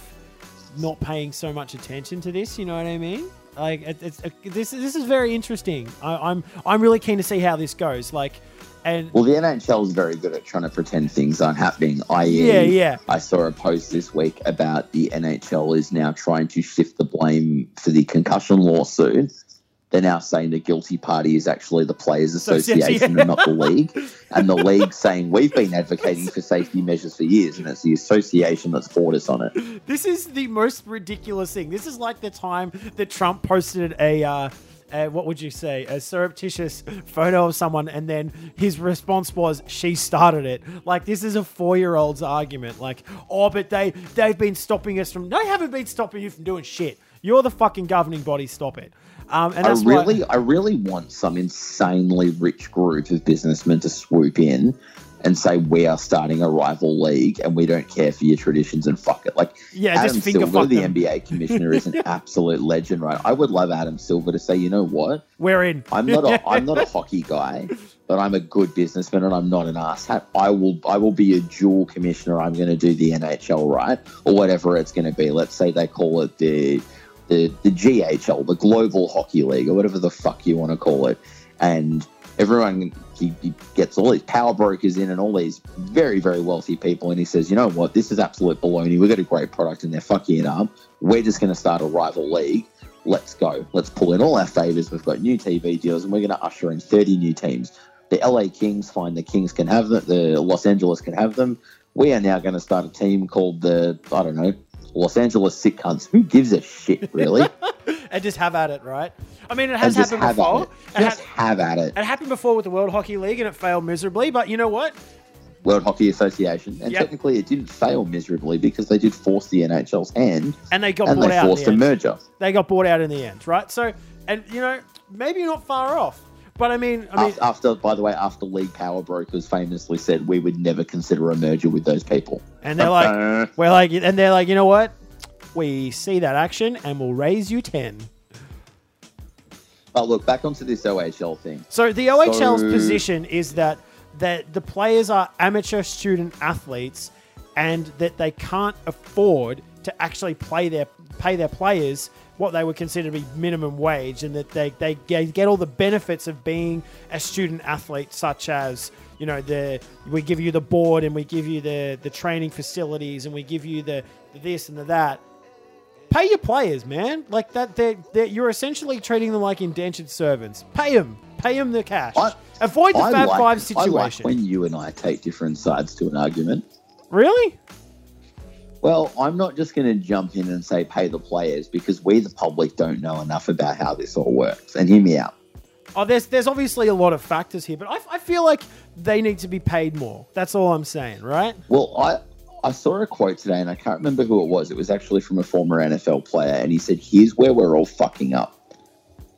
not paying so much attention to this. You know what I mean? Like it, it's it, this this is very interesting. I, I'm I'm really keen to see how this goes. Like, and Well, the NHL is very good at trying to pretend things aren't happening. I.e., yeah, yeah. I saw a post this week about the NHL is now trying to shift the blame for the concussion lawsuit. They're now saying the guilty party is actually the Players Association. And not the league. And the league saying we've been advocating for safety measures for years, and it's the association that's fought us on it. This is the most ridiculous thing. This is like the time that Trump posted a, uh, a what would you say, a surreptitious photo of someone, and then his response was, "She started it." Like this is a four-year-old's argument. Like, oh, but they they've been stopping us from. No, they haven't been stopping you from doing shit. You're the fucking governing body. Stop it. Um, and I why- really, I really want some insanely rich group of businessmen to swoop in and say we are starting a rival league and we don't care for your traditions and fuck it. Like Yeah, Adam just Silver, the them. NBA commissioner, is an absolute legend, right? I would love Adam Silver to say, you know what? we're in. I'm not a, I'm not a hockey guy, but I'm a good businessman and I'm not an asshat. I will, I will be a dual commissioner. I'm going to do the NHL, right, or whatever it's going to be. Let's say they call it the the the GHL, the Global Hockey League, or whatever the fuck you want to call it, and everyone he, he gets all these power brokers in and all these very very wealthy people, and he says, you know what, this is absolute baloney. We've got a great product, and they're fucking it up. We're just going to start a rival league. Let's go. Let's pull in all our favors. We've got new TV deals, and we're going to usher in 30 new teams. The LA Kings, find the Kings can have them. The Los Angeles can have them. We are now going to start a team called the, I don't know, Los Angeles Sick Cunts. Who gives a shit, really? and just have at it, right? I mean, it has and happened before. at it. It Just had- have at it. it happened before with the World Hockey League, and it failed miserably. But you know what? World Hockey Association. And Yep. technically, it didn't fail miserably because they did force the NHL's hand And they got and bought they out. forced the a merger. they got bought out in the end, right? So, and you know, maybe not far off. But I mean, I mean, After, by the way, after League Power Brokers famously said we would never consider a merger with those people. and they're like, we're like, and they're like, you know what? We see that action, and we'll raise you ten. But look, back onto this OHL thing. So the OHL's So- position is that that the players are amateur student athletes, and that they can't afford to actually play their pay their players what they would consider to be minimum wage, and that they, they get all the benefits of being a student athlete, such as you know the we give you the board and we give you the the training facilities and we give you the, the this and the that. pay your players, man. Like that, they're, they're, you're essentially treating them like indentured servants. Pay them, pay them the cash. I- Avoid the I Fab like, Five I like situation. when you and I take different sides to an argument. really? Well, I'm not just going to jump in and say pay the players because we, the public, don't know enough about how this all works. And hear me out. Oh, there's there's obviously a lot of factors here, but I, I feel like they need to be paid more. That's all I'm saying, right? Well, I I saw a quote today, and I can't remember who it was. It was actually from a former NFL player, and he said, "Here's where we're all fucking up."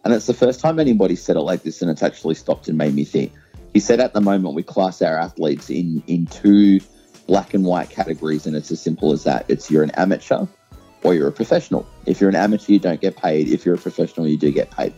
And it's the first time anybody said it like this, and it's actually stopped and made me think. He said, "At the moment, we class our athletes in in two black and white categories, and it's as simple as that. It's you're an amateur or you're a professional. If you're an amateur, you don't get paid. If you're a professional, you do get paid."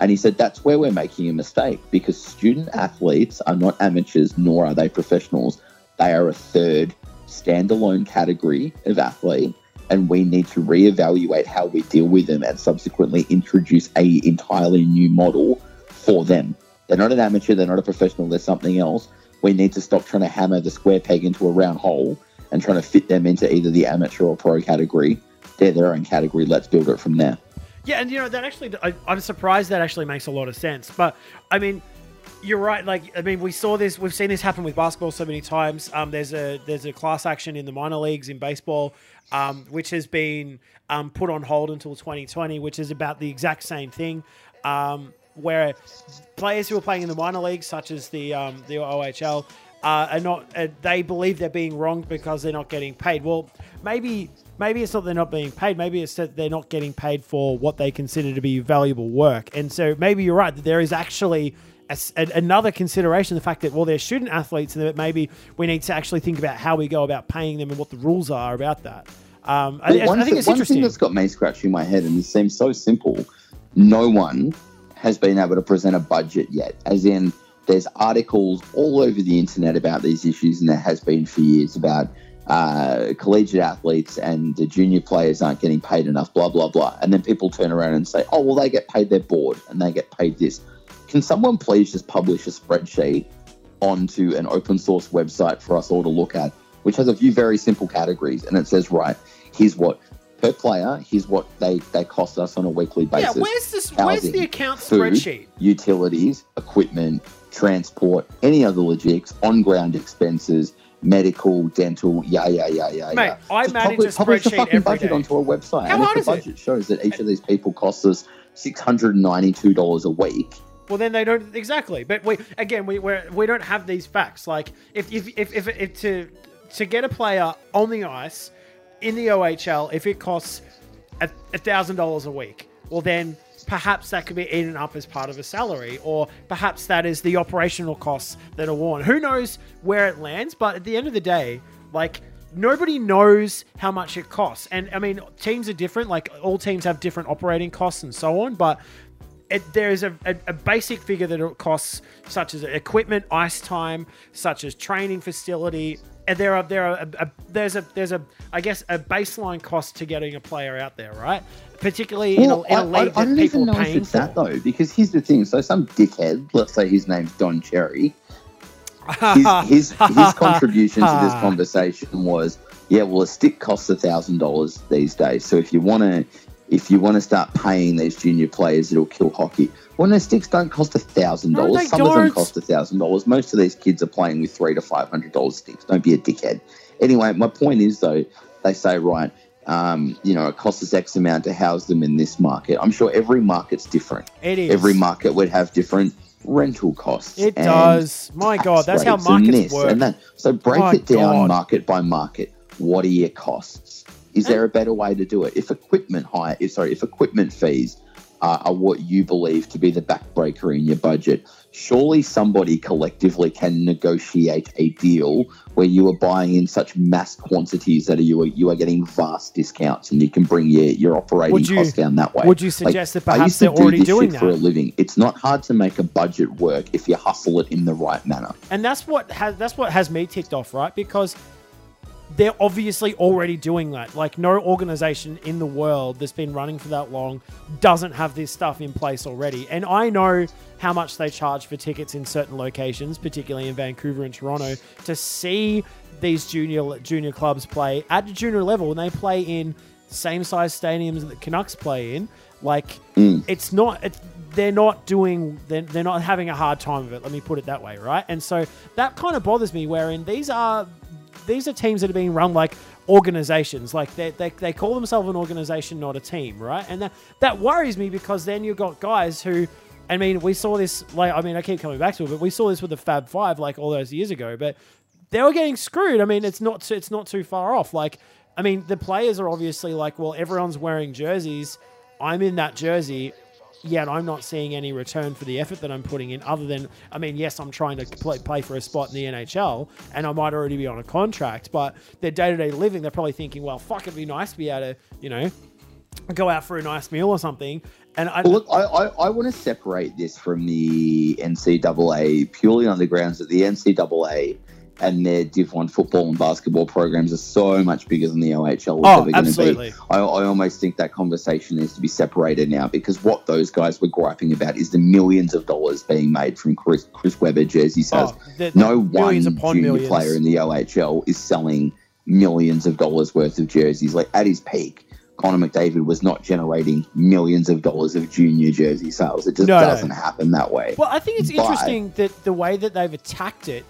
And he said that's where we're making a mistake because student athletes are not amateurs nor are they professionals. They are a third standalone category of athlete, and we need to reevaluate how we deal with them and subsequently introduce a entirely new model for them. They're not an amateur, they're not a professional, they're something else. We need to stop trying to hammer the square peg into a round hole and trying to fit them into either the amateur or pro category. They're their own category. Let's build it from there. Yeah, and you know that actually, I, I'm surprised that actually makes a lot of sense. But I mean, you're right. Like, I mean, we saw this, we've seen this happen with basketball so many times. Um, there's a there's a class action in the minor leagues in baseball, um, which has been um, put on hold until 2020, which is about the exact same thing. Um, where players who are playing in the minor leagues, such as the um, the OHL, uh, are not. Uh, they believe they're being wronged because they're not getting paid. Well, maybe maybe it's not they're not being paid. Maybe it's that they're not getting paid for what they consider to be valuable work. And so maybe you're right that there is actually. a a- another consideration, the fact that well, they're student athletes, and that maybe we need to actually think about how we go about paying them and what the rules are about that. Um, I, I- think thi- it's one interesting. thing that's got me scratching my head, and it seems so simple. No one has been able to present a budget yet. As in, there's articles all over the internet about these issues, and there has been for years about uh, collegiate athletes and the junior players aren't getting paid enough. Blah blah blah. And then people turn around and say, "Oh, well, they get paid their board, and they get paid this." Can someone please just publish a spreadsheet onto an open source website for us all to look at, which has a few very simple categories, and it says, right, here's what per player, here's what they they cost us on a weekly basis. yeah, where's this? Where's the account food, spreadsheet? utilities, equipment, transport, any other logistics, on ground expenses, medical, dental, yeah, yeah, yeah, yeah, Mate, yeah. I Just manage publish, a publish spreadsheet fucking every budget day. onto a website. How and hard if the is it? budget shows that each of these people costs us six hundred and ninety-two dollars a week. Well, then they don't exactly. But we again, we we're, we don't have these facts. Like if if if, if, if to to get a player on the ice in the OHL, if it costs a thousand dollars a week, well then perhaps that could be eaten up as part of a salary, or perhaps that is the operational costs that are worn. Who knows where it lands? But at the end of the day, like nobody knows how much it costs. And I mean, teams are different. Like all teams have different operating costs and so on. But it, there is a, a, a basic figure that it costs, such as equipment, ice time, such as training facility. And there are there are a, a, there's a there's a I guess a baseline cost to getting a player out there, right? Particularly in a, in a I, I, league I that don't people even know if paying it's for. that though, because here's the thing. So some dickhead, let's say his name's Don Cherry, his, his, his contribution to this conversation was, yeah, well, a stick costs a thousand dollars these days. So if you want to, if you want to start paying these junior players, it'll kill hockey. Well, no, sticks don't cost a thousand dollars. Some of them cost a thousand dollars. Most of these kids are playing with three to five hundred dollars sticks. Don't be a dickhead. Anyway, my point is though, they say right. Um, you know, it costs us X amount to house them in this market. I'm sure every market's different. It is Every market would have different rental costs. It does. My God, that's how rates and markets this work. And that. So break My it down God. market by market. What are your costs? Is there a oh. better way to do it? If equipment hire, if, sorry, if equipment fees are, are what you believe to be the backbreaker in your budget, surely somebody collectively can negotiate a deal where you are buying in such mass quantities that you are you are getting vast discounts and you can bring your, your operating you- costs down that way. would you Like, suggest that I perhaps used to they're do already this doing shit for a living. It's not hard to make a budget work if you hustle it in the right manner. and that's what has that's what has me ticked off, right? Because they're obviously already doing that. Like no organization in the world that's been running for that long doesn't have this stuff in place already. And I know how much they charge for tickets in certain locations, particularly in Vancouver and Toronto, to see these junior junior clubs play at the junior level when they play in same size stadiums that the Canucks play in. Like Mm. it's not. It's, they're not doing. They're, they're not having a hard time of it. Let me put it that way, right? And so that kind of bothers me. Wherein these are these are teams that are being run like organizations. Like they, they, they call themselves an organization, not a team, right? And that, that worries me because then you've got guys who, I mean, we saw this, like, I mean, I keep coming back to it, but we saw this with the Fab Five, like all those years ago, but they were getting screwed. I mean, it's not, it's not too far off. Like, I mean, the players are obviously like, well, everyone's wearing jerseys. I'm in that jersey yet I'm not seeing any return for the effort that I'm putting in, other than, I mean, yes, I'm trying to play, play for a spot in the NHL, and I might already be on a contract, but their day to day living, they're probably thinking, well, fuck, it'd be nice to be able to, you know, go out for a nice meal or something. And I, look, I, I, I want to separate this from the NCAA purely on the grounds that the NCAA and their Div 1 football and basketball programs are so much bigger than the OHL is Oh, ever going to be. I, I almost think that conversation needs to be separated now because what those guys were griping about is the millions of dollars being made from Chris, Chris Webber jersey oh, sales. oh, the- no one junior millions. player in the OHL is selling millions of dollars worth of jerseys. Like at his peak, Connor McDavid was not generating millions of dollars of junior jersey sales. It just No, no. doesn't happen that way. Well, I think it's But- interesting that the way that they've attacked it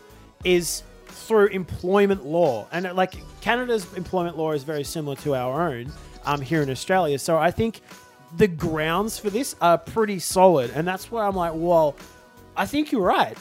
is through employment law, and uh, like Canada's employment law is very similar to our own um, here in Australia. So I think the grounds for this are pretty solid, and that's where I'm like, well, I think you're right.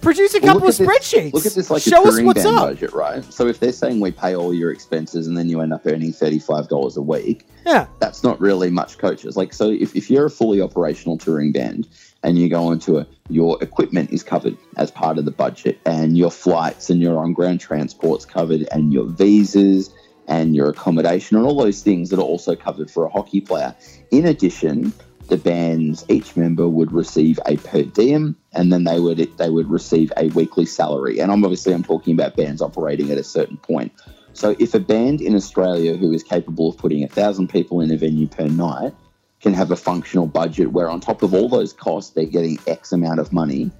Produce a Well, couple of this- spreadsheets. Look at this like Show a us touring what's band up. budget, right? So if they're saying we pay all your expenses and then you end up earning thirty-five dollars a week, Yeah, that's not really much coaches. Like, so if, if you're a fully operational touring band and you go into a, your equipment is covered as part of the budget and your flights and your on ground transport's covered and your visas and your accommodation and all those things that are also covered for a hockey player. In addition, the bands, each member would receive a per diem and then they would they would receive a weekly salary. And I'm obviously I'm talking about bands operating at a certain point. So if a band in Australia who is capable of putting a thousand people in a venue per night can have a functional budget where on top of all those costs they're getting X amount of money,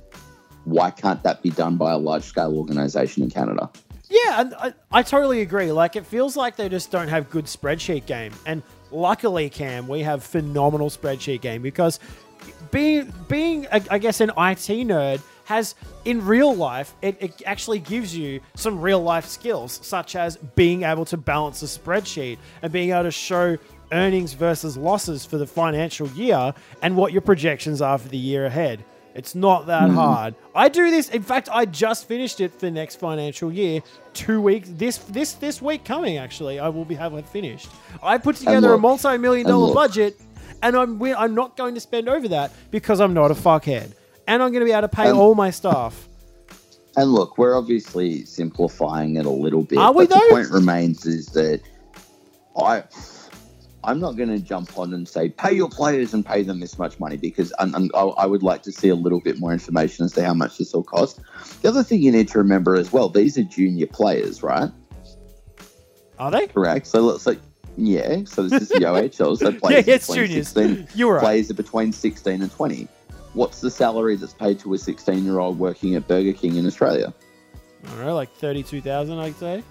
why can't that be done by a large scale organization in Canada? Yeah, I, I totally agree. Like, it feels like they just don't have good spreadsheet game. And luckily, Cam, we have phenomenal spreadsheet game because being being I I guess an IT nerd has in real life it, it actually gives you some real life skills such as being able to balance a spreadsheet and being able to show earnings versus losses for the financial year and what your projections are for the year ahead. It's not that hmm. hard. I do this. In fact, I just finished it for next financial year. Two weeks. This this this week coming. Actually, I will be having it finished. I put together a multi-million and dollar look. budget, and I'm I'm not going to spend over that because I'm not a fuckhead, and I'm going to be able to pay And- all my staff. And look, we're obviously simplifying it a little bit. Are we but the point remains is that I I'm not going to jump on and say pay your players and pay them this much money because and, and I, I would like to see a little bit more information as to how much this will cost. The other thing you need to remember as well, these are junior players, right? Are they? Correct. So let's like yeah. So this is the OHL. So players yeah, it's between juniors. 16 You were right. players are between 16 and 20. What's the salary that's paid to a 16 year old working at Burger King in Australia? I don't know, like thirty-two thousand, I'd say.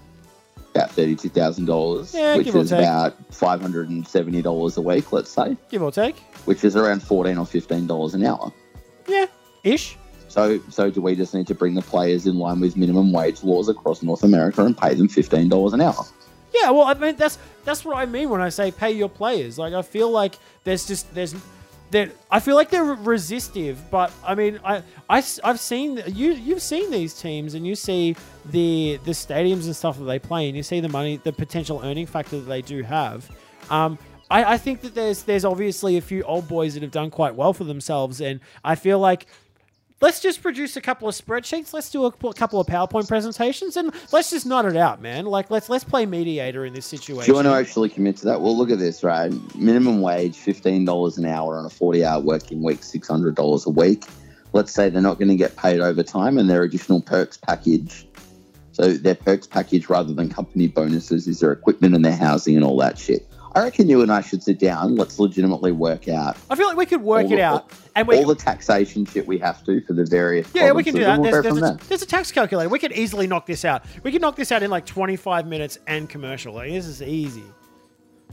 About thirty-two thousand dollars, Yeah, which give or is take. about five hundred and seventy dollars a week, let's say, Give or take. which is around fourteen or fifteen dollars an hour. Yeah, ish. So, so do we just need to bring the players in line with minimum wage laws across North America and pay them fifteen dollars an hour? Yeah, well, I mean that's that's what I mean when I say pay your players. Like I feel like there's just there's I feel like they're resistive, but I mean I I have seen you you've seen these teams and you see the the stadiums and stuff that they play and you see the money the potential earning factor that they do have. Um, I, I think that there's there's obviously a few old boys that have done quite well for themselves, and I feel like let's just produce a couple of spreadsheets. Let's do a, a couple of PowerPoint presentations, and let's just nut it out, man. Like let's let's play mediator in this situation. Do you want to actually commit to that? Well, look at this, right? Minimum wage, fifteen dollars an hour on a forty-hour working week, six hundred dollars a week. Let's say they're not going to get paid overtime, and their additional perks package. So their perks package, rather than company bonuses, is their equipment and their housing and all that shit. I reckon you and I should sit down. Let's legitimately work out I feel like we could work it out, and we all the taxation shit we have to for the various. yeah we can do that. We'll There's, there's, a, there's a tax calculator. We could easily knock this out. We could knock this out in like 25 minutes and commercial. Like this is easy.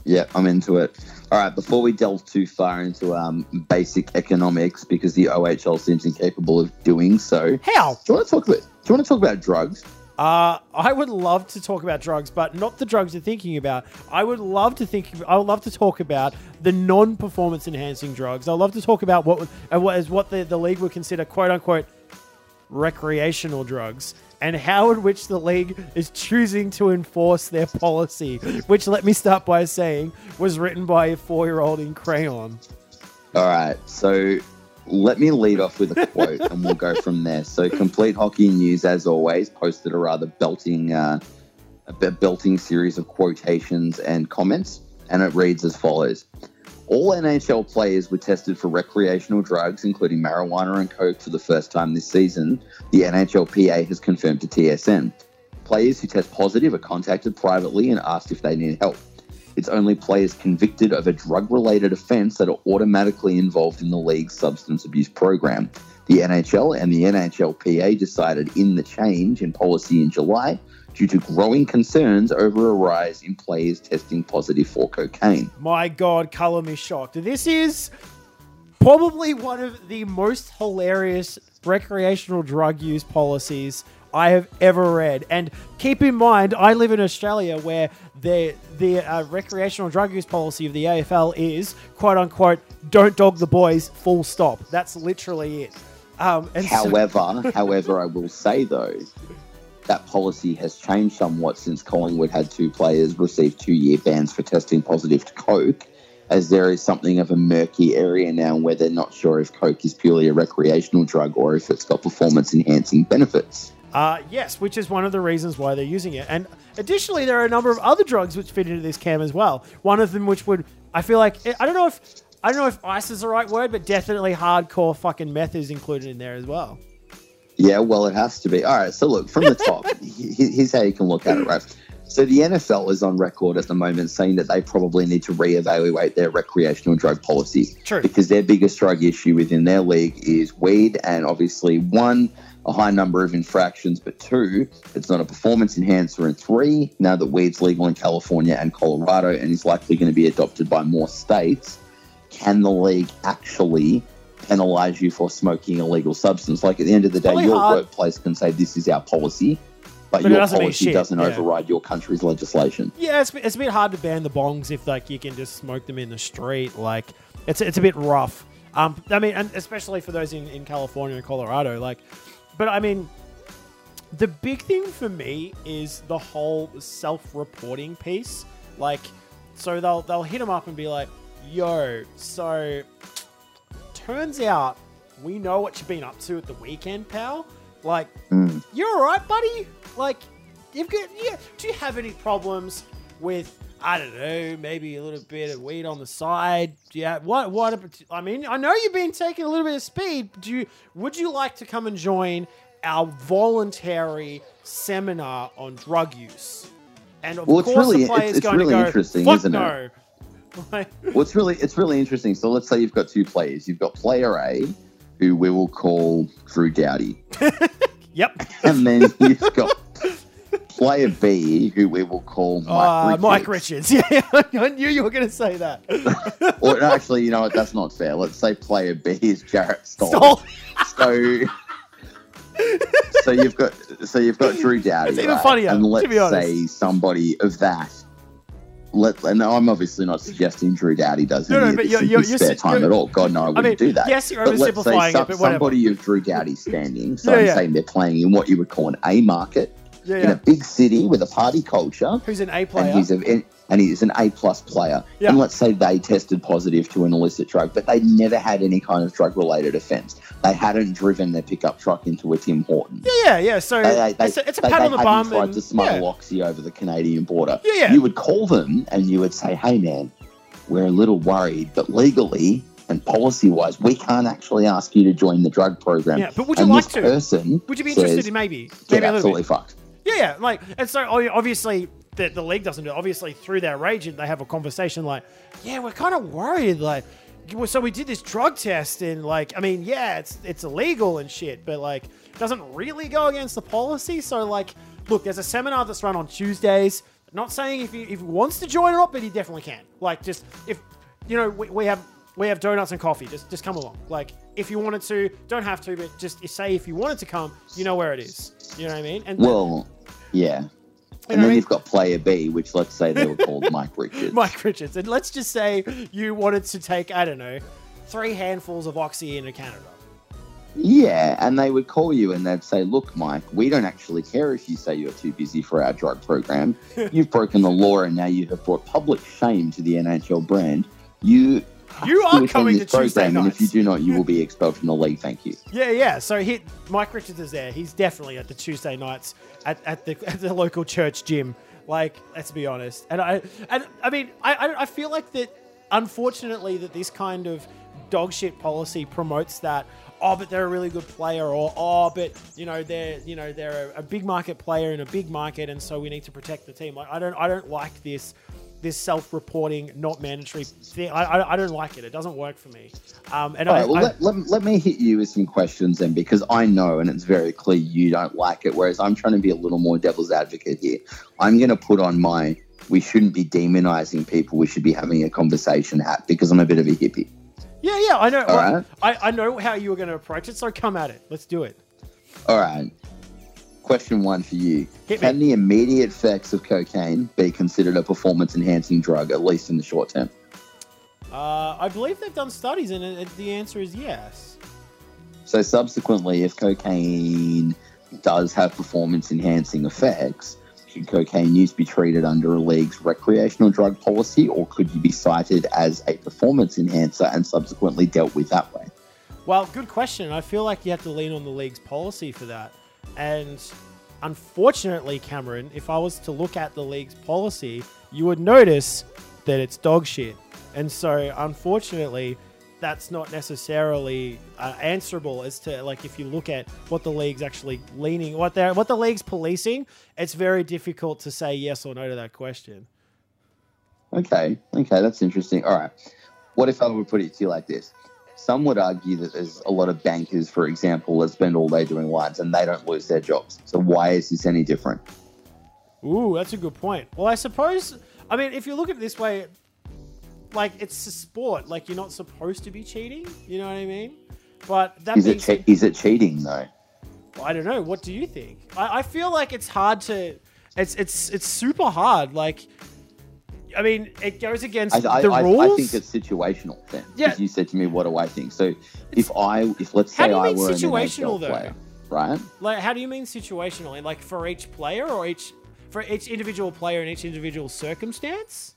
Yeah, I'm into it. All right, before we delve too far into um, basic economics, because the OHL seems incapable of doing so, How? do you want to talk about? Do you want to talk about drugs? Uh, I would love to talk about drugs, but not the drugs you're thinking about. I would love to think. I would love to talk about the non-performance enhancing drugs. I'd love to talk about what uh, what the, the league would consider quote unquote recreational drugs and how in which the league is choosing to enforce their policy. Which let me start by saying was written by a four-year-old in crayon. All right, so let me lead off with a quote, and we'll go from there. So, complete hockey news, as always, posted a rather belting, uh, a belting series of quotations and comments, and it reads as follows: All NHL players were tested for recreational drugs, including marijuana and coke, for the first time this season. The NHLPA has confirmed to TSN. Players who test positive are contacted privately and asked if they need help. It's only players convicted of a drug related offence that are automatically involved in the league's substance abuse program. The NHL and the NHLPA decided in the change in policy in July due to growing concerns over a rise in players testing positive for cocaine. My God, color is shocked. This is probably one of the most hilarious recreational drug use policies I have ever read. And keep in mind, I live in Australia where the the uh, recreational drug use policy of the AFL is quote unquote "don't dog the boys." Full stop. That's literally it. Um, and so- However, however, I will say though, that policy has changed somewhat since Collingwood had two players receive two-year bans for testing positive to coke, as there is something of a murky area now where they're not sure if coke is purely a recreational drug or if it's got performance-enhancing benefits. Uh, yes, which is one of the reasons why they're using it. And additionally, there are a number of other drugs which fit into this cam as well. One of them, which would, I feel like, I don't know if, I don't know if ice is the right word, but definitely hardcore fucking meth is included in there as well. Yeah, well, it has to be. All right, so look, from the top, here's how you can look at it, right? So the NFL is on record at the moment saying that they probably need to reevaluate their recreational drug policy. True. Because their biggest drug issue within their league is weed, and obviously, one, a high number of infractions, but two, it's not a performance enhancer, and three, now that weed's legal in California and Colorado and is likely going to be adopted by more states, can the league actually penalize you for smoking a legal substance? Like at the end of the day, Probably your hard. workplace can say this is our policy, but, But your doesn't policy doesn't yeah. override your country's legislation. Yeah, it's, it's a bit hard to ban the bongs if like you can just smoke them in the street. Like it's it's a bit rough. Um, I mean, and especially for those in, in California and Colorado. Like, but I mean, the big thing for me is the whole self-reporting piece. Like, so they'll they'll hit them up and be like, "Yo, so turns out we know what you've been up to at the weekend, pal. Like, Mm. you're all right, buddy. Like, you've got yeah. Do you have any problems with I don't know, maybe a little bit of weed on the side? Yeah. What? What? I mean, I know you've been taking a little bit of speed. Do you? Would you like to come and join our voluntary seminar on drug use? And of Well, it's course, really- the player's it's- going really to go. interesting, Fuck isn't it?" no. Like, Well, it's really it's really interesting. So let's say you've got two players. You've got player A, who we will call Drew Doughty, yep. and then you've got player B, who we will call Mike Uh, Richards. Mike Richards. Yeah, I knew you were going to say that. Or actually, you know what? That's not fair. Let's say player B is Jarrett Stoll. So, so you've got so you've got Drew Doughty. It's even right? funnier, And let's be honest. say somebody of that. Let and I'm obviously not suggesting Drew Doughty does No, any no, of but this you're- in you're- his spare time at all. God no, I wouldn't mean, do that. yes, you're but let's say oversimplifying it, but whatever. somebody of Drew Doughty's standing. So Yeah, I'm yeah. saying they're playing in what you would call an A market Yeah, in yeah. a big city with a party culture Who's an A player? and he's a and he's an A plus player. Yeah. And let's say they tested positive to an illicit drug, but they never had any kind of drug related offence. They hadn't driven their pickup truck into a Tim Hortons. yeah, yeah, yeah. So They, they, they, it's a, it's a they- pat on the bum. tried and, to smuggle yeah. oxy over the Canadian border. Yeah, yeah. You would call them and you would say, "Hey, man, we're a little worried, but legally and policy wise, we can't actually ask you to join the drug program." Yeah, but would you and like to? Person Would you be interested says, in maybe? Get Maybe a little absolutely bit. fucked. Yeah, yeah. Like, and so oh, obviously the, the league doesn't do it. Obviously, through their agent, they have a conversation like, yeah, we're kind of worried. Like, so we did this drug test, and like, I mean, yeah, it's it's illegal and shit, but like, doesn't really go against the policy. So like, look, there's a seminar that's run on Tuesdays. Not saying if he if he wants to join or not, but he definitely can. Like just if you know we, we have we have donuts and coffee. Just just come along. Like if you wanted to, don't have to, but just you say if you wanted to come, you know where it is. You know what I mean? And Well, yeah. You know And what I then mean? you've got player B, which let's say they were called Mike Richards. Mike Richards, and let's just say you wanted to take I don't know three handfuls of oxy into Canada. Yeah, and they would call you and they'd say, "Look, Mike, we don't actually care if you say you're too busy for our drug program. You've broken the law, and now you have brought public shame to the NHL brand. You You are coming to Tuesday and if you do not, you will be expelled from the league. Thank you." Yeah, yeah. So he, Mike Richards is there. He's definitely at the Tuesday nights at, at the at the local church gym. Like, let's be honest. And I and I mean, I I, I feel like that. Unfortunately, that this kind of dog shit policy promotes that. Oh, but they're a really good player, or oh, but you know they're you know they're a, a big market player in a big market, and so we need to protect the team. Like, I don't I don't like this this self-reporting, not mandatory thing. I, I, I don't like it. It doesn't work for me. Um, and All I, right, well, I, let, let, let me hit you with some questions then, because I know and it's very clear you don't like it, whereas I'm trying to be a little more devil's advocate here. I'm going to put on my we shouldn't be demonizing people, we should be having a conversation hat because I'm a bit of a hippie. Yeah, yeah, I know. All well, right. I, I know how you were going to approach it, so come at it. Let's do it. All right. Question one for you. Can the immediate effects of cocaine be considered a performance enhancing drug, at least in the short term? Uh, I believe they've done studies, and it, the answer is yes. So, subsequently, if cocaine does have performance enhancing effects, should cocaine use be treated under a league's recreational drug policy, or could you be cited as a performance enhancer and subsequently dealt with that way? Well, good question. I feel like you have to lean on the league's policy for that. And unfortunately, Cameron, if I was to look at the league's policy, you would notice that it's dog shit. And so, unfortunately, that's not necessarily uh, answerable as to like if you look at what the league's actually leaning, what they what the league's policing. It's very difficult to say yes or no to that question. Okay, okay, that's interesting. All right. What if I would put it to you like this? Some would argue that there's a lot of bankers, for example, that spend all day doing lines and they don't lose their jobs. So why is this any different? Ooh, that's a good point. Well, I suppose, I mean, if you look at it this way, like it's a sport. Like you're not supposed to be cheating. You know what I mean? But that Is it che- is it cheating though? I don't know. What do you think? I, I feel like it's hard to. It's it's it's super hard. Like, I mean, it goes against I, the I, rules. I think it's situational then. Yeah. You said to me, what do I think? So if I, if let's say I were an situational, NHL though? player, right? like, how do you mean situational? Like for each player or each for each individual player in each individual circumstance?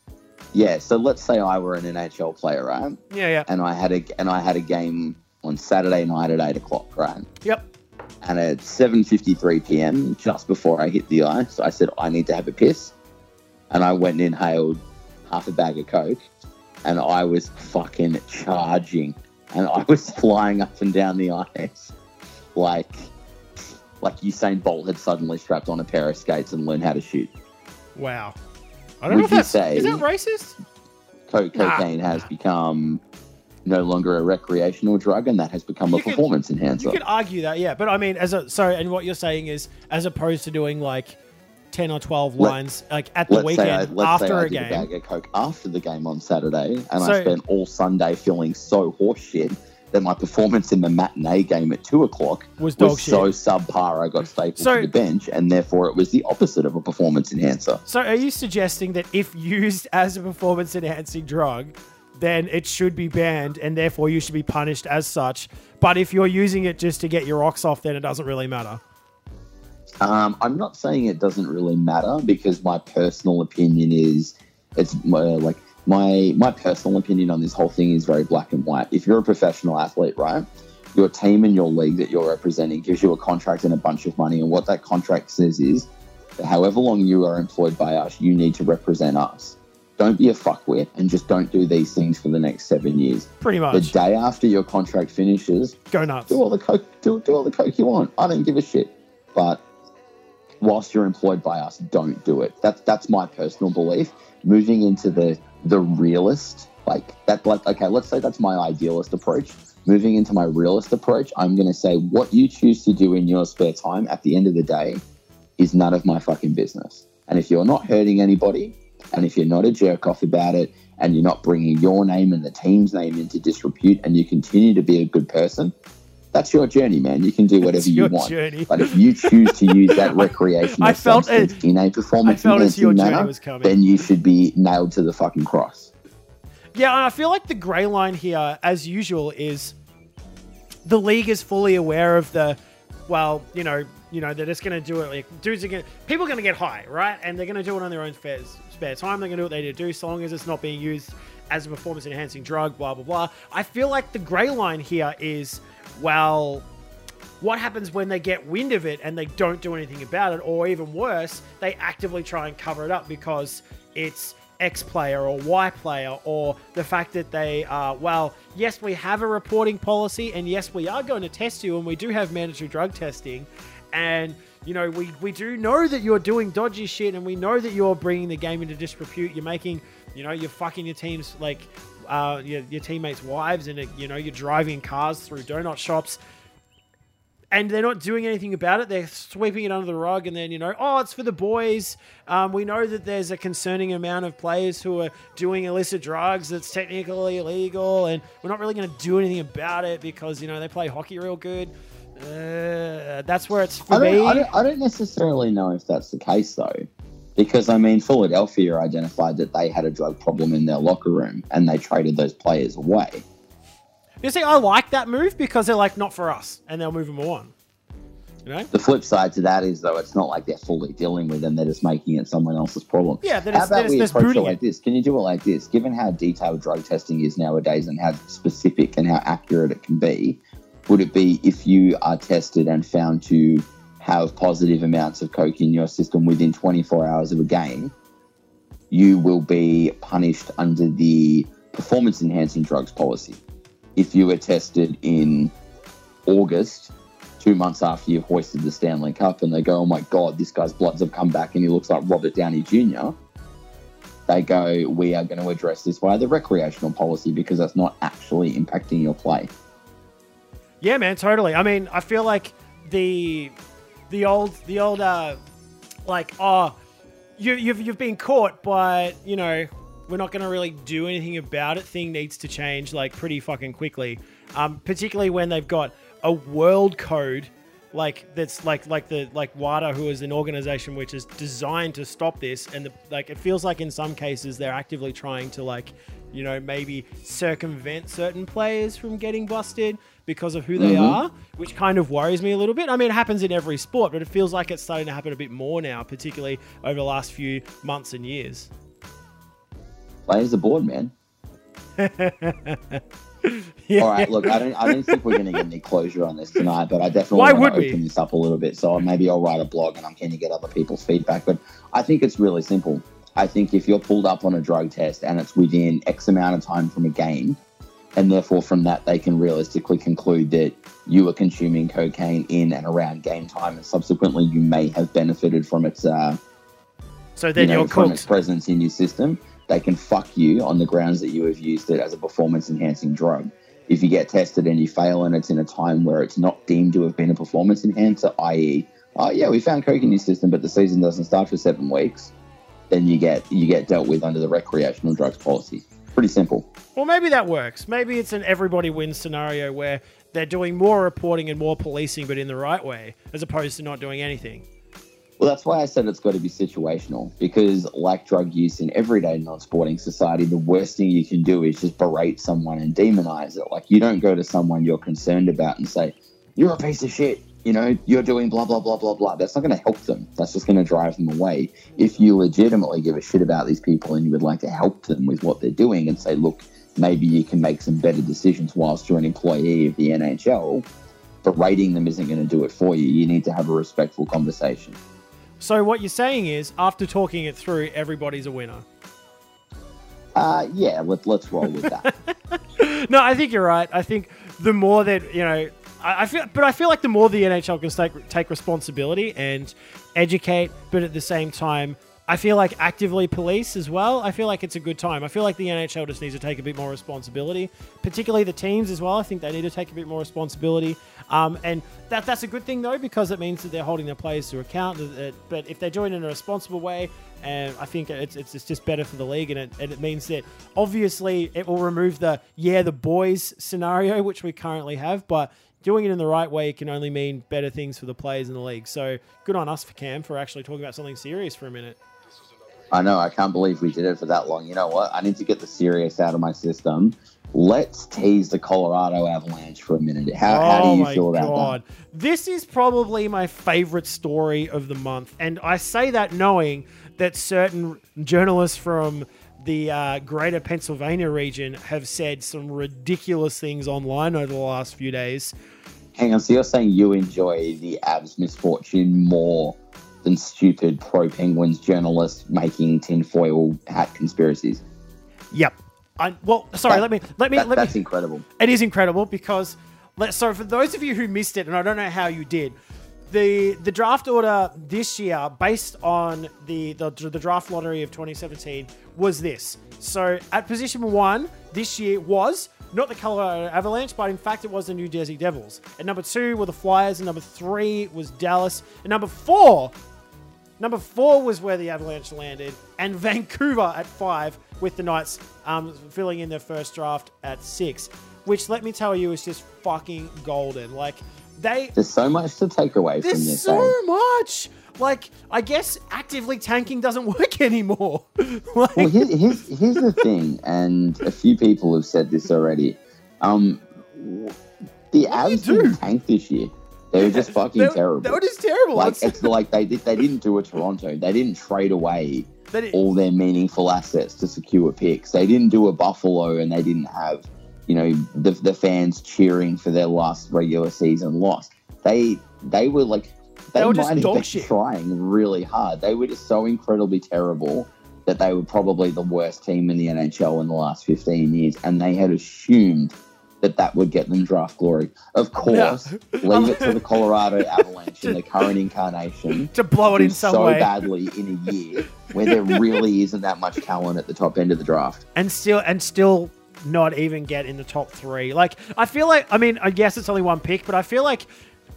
Yeah. So let's say I were an NHL player, right? Yeah, yeah. And I had a and I had a game on Saturday night at eight o'clock, right? Yep. And at 7:53 p.m., just before I hit the ice, I said I need to have a piss, and I went and inhaled half a bag of coke, and I was fucking charging, and I was flying up and down the ice, like like Usain Bolt had suddenly strapped on a pair of skates and learned how to shoot. Wow. I don't know Would if you that's say- is that racist. Co- Nah. cocaine has become no longer a recreational drug, and that has become a You could- performance enhancer. You could argue that, yeah. But I mean, as a so, and what you're saying is, as opposed to doing like ten or twelve lines like at the I, weekend let's after I a did game. a bag of coke after the game on Saturday, and So- I spent all Sunday feeling so horseshit that my performance in the matinee game at two o'clock Was dog was shit. so subpar I got stapled So- to the bench, and therefore it was the opposite of a performance enhancer. So, are you suggesting that if used as a performance enhancing drug, then it should be banned and therefore you should be punished as such? But if you're using it just to get your ox off, then it doesn't really matter. Um, I'm not saying it doesn't really matter because my personal opinion is it's uh, like my my personal opinion on this whole thing is very black and white. If you're a professional athlete, right, your team and your league that you're representing gives you a contract and a bunch of money, and what that contract says is, that however long you are employed by us, you need to represent us. Don't be a fuckwit and just don't do these things for the next seven years. Pretty much. The day after your contract finishes, Go nuts. do all the coke do, do all the coke you want i don't give a shit but whilst you're employed by us don't do it. That's that's my personal belief. Moving into the the realist like that like okay let's say that's my idealist approach. Moving into my realist approach i'm going to say what you choose to do in your spare time at the end of the day is none of my fucking business. And if you're not hurting anybody, and if you're not a jerk off about it, and you're not bringing your name and the team's name into disrepute, and you continue to be a good person, that's your journey, man. You can do whatever you want. journey. But if you choose to use that recreational I felt substance it- in a performance felt as your enhancing manner, was coming. then you should be nailed to the fucking cross. Yeah, and I feel like the grey line here, as usual, is the league is fully aware of the, well, you know, you know, they're just going to do it. Like, dudes are going, people are going to get high, right? And they're going to do it on their own spare, spare time. They're going to do what they need to do, so long as it's not being used as a performance enhancing drug. Blah blah blah. I feel like the grey line here is, well, what happens when they get wind of it and they don't do anything about it, or even worse, they actively try and cover it up because it's X player or Y player, or the fact that they are, well, yes, we have a reporting policy, and yes, we are going to test you, and we do have mandatory drug testing, and you know, we, we do know that you're doing dodgy shit, and we know that you're bringing the game into disrepute. You're making, you know, you're fucking your team's like, uh, your, your teammates' wives, and you know, you're driving cars through donut shops and they're not doing anything about it. They're sweeping it under the rug, and then you know, oh, it's for the boys. Um, we know that there's a concerning amount of players who are doing illicit drugs that's technically illegal, and we're not really going to do anything about it because you know they play hockey real good. Uh, that's where it's for I me. I, don't, I don't necessarily know if that's the case though, because I mean, Philadelphia identified that they had a drug problem in their locker room and they traded those players away. You see, I like that move because they're like not for us, and they'll move them on. You know? The flip side to that is though, it's not like they're fully dealing with them; they're just making it someone else's problem. Yeah, How about we approach it like this? Can you do it like this? Given how detailed drug testing is nowadays and how specific and how accurate it can be, would it be if you are tested and found to have positive amounts of coke in your system within 24 hours of a game, you will be punished under the performance enhancing drugs policy. If you were tested in August, two months after you've hoisted the Stanley Cup, and they go, "Oh my God, this guy's bloods have come back, and he looks like Robert Downey Jr." They go, "We are going to address this via the recreational policy because that's not actually impacting your play." Yeah, man, totally. I mean, I feel like the the old the old uh like oh you you've you've been caught, but you know we're not going to really do anything about it. Thing needs to change like pretty fucking quickly. Um, particularly when they've got a world code like that's like like the like WADA, who is an organization which is designed to stop this, and the, like it feels like in some cases they're actively trying to like you know maybe circumvent certain players from getting busted because of who they Mhm. are, which kind of worries me a little bit. I mean, it happens in every sport, but it feels like it's starting to happen a bit more now, particularly over the last few months and years. Players aboard, man. yeah. All right, look, I don't, I don't think we're going to get any closure on this tonight, but I definitely Why want to we? open this up a little bit. So maybe I'll write a blog, and I'm keen to get other people's feedback. But I think it's really simple. I think if you're pulled up on a drug test and it's within X amount of time from a game, and therefore from that they can realistically conclude that you were consuming cocaine in and around game time, and subsequently you may have benefited from its uh, So then you know, you're from its presence in your system, they can fuck you on the grounds that you have used it as a performance enhancing drug. If you get tested and you fail and it's in a time where it's not deemed to have been a performance enhancer, i.e., oh yeah, we found coke in your system, but the season doesn't start for seven weeks, then you get you get dealt with under the recreational drugs policy. Pretty simple. Well, maybe that works. Maybe it's an everybody wins scenario where they're doing more reporting and more policing, but in the right way, as opposed to not doing anything. Well, that's why I said it's got to be situational because, like drug use in everyday non sporting society, the worst thing you can do is just berate someone and demonize it. Like, you don't go to someone you're concerned about and say, You're a piece of shit. You know, you're doing blah, blah, blah, blah, blah. That's not going to help them. That's just going to drive them away. If you legitimately give a shit about these people and you would like to help them with what they're doing and say, Look, maybe you can make some better decisions whilst you're an employee of the NHL, berating them isn't going to do it for you. You need to have a respectful conversation. So what you're saying is, after talking it through, everybody's a winner. Uh, yeah, let, let's roll with that. no, I think you're right. I think the more that you know, I, feel, but I feel like the more the NHL can take take responsibility and educate, but at the same time, I feel like actively police as well. I feel like it's a good time. I feel like the NHL just needs to take a bit more responsibility, particularly the teams as well. I think they need to take a bit more responsibility. Um, and that that's a good thing though because it means that they're holding their players to account. But if they do it in a responsible way, and I think it's, it's, it's just better for the league, and it, and it means that obviously it will remove the yeah the boys scenario which we currently have, but doing it in the right way can only mean better things for the players in the league. So good on us for Cam for actually talking about something serious for a minute. I know. I can't believe we did it for that long. You know what? I need to get the serious out of my system. Let's tease the Colorado Avalanche for a minute. How, oh how do you oh my feel about God. that? This is probably my favorite story of the month. And I say that knowing that certain journalists from the uh, greater Pennsylvania region have said some ridiculous things online over the last few days. Hang on. So you're saying you enjoy the Avs misfortune more than stupid pro Penguins journalists making tinfoil hat conspiracies? Yep. I, well, sorry. That- let me let me That- let me. that's incredible. It is incredible because, let, so for those of you who missed it, and I don't know how you did, the the draft order this year, based on the the, the draft lottery of 2017, was this. So at position one this year was not the Colorado Avalanche, but in fact it was the New Jersey Devils. At number two were the Flyers, and number three was Dallas, and number four Number four was where the Avalanche landed, and Vancouver at five, with the Knights um, filling in their first draft at six, which let me tell you is just fucking golden. Like they, There's so much to take away from there's this. so eh? much. Like I guess actively tanking doesn't work anymore. like, Well, here, here's here's the thing, and a few people have said this already. Um, the What do you Avs didn't tank this year. They were just fucking they, terrible. They were just terrible. like It's- like they did, they didn't do a Toronto. They didn't trade away all their meaningful assets to secure picks. They didn't do a Buffalo, and they didn't have you know the the fans cheering for their last regular season loss. They they were like they, They were just might have been shit. trying really hard. They were just so incredibly terrible that they were probably the worst team in the NHL in the last 15 years, and they had assumed that that would get them draft glory. Of course, leave it to the Colorado Avalanche in the current incarnation to blow it in some so way, badly in a year where there really isn't that much talent at the top end of the draft. and still and still not even get in the top three. Like I feel like I mean I guess it's only one pick, but I feel like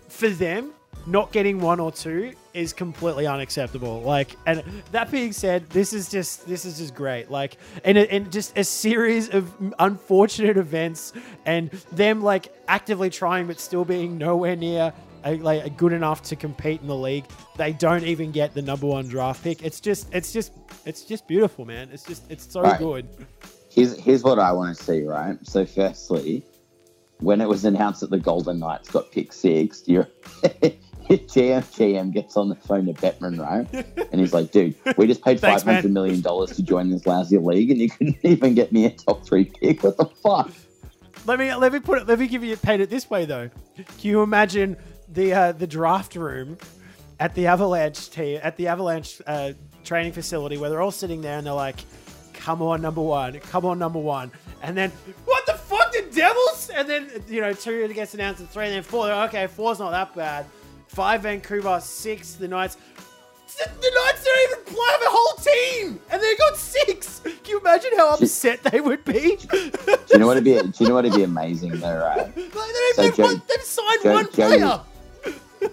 for them not getting one or two is completely unacceptable. Like and that being said, this is just this is just great. Like and and just a series of unfortunate events and them like actively trying but still being nowhere near. A, like good enough to compete in the league, they don't even get the number one draft pick. It's just, it's just, it's just beautiful, man. It's just, it's so Right. good. Here's here's what I want to see, right? So firstly, when it was announced that the Golden Knights got pick six, your GM GM gets on the phone to Bettman, right? And he's like, dude, we just paid Thanks, five hundred million dollars to join this lousy league and you couldn't even get me a top three pick. What the fuck? Let me let me put it. Let me give you paint it this way though. Can you imagine the uh, the draft room at the Avalanche team at the Avalanche uh, training facility where they're all sitting there and they're like, "Come on, number one. Come on, number one." And then what the fuck, the Devils? And then you know two gets announced and three, and then four. Okay, four's not that bad. Five Vancouver, six the Knights. The the Knights don't even play have a whole team, and they got six. Can you imagine how upset they would be? Do you know what'd be? Do you know what'd be amazing though, right? Like, they've, So they've, Joe- won- they've signed Joe- one Joe- player.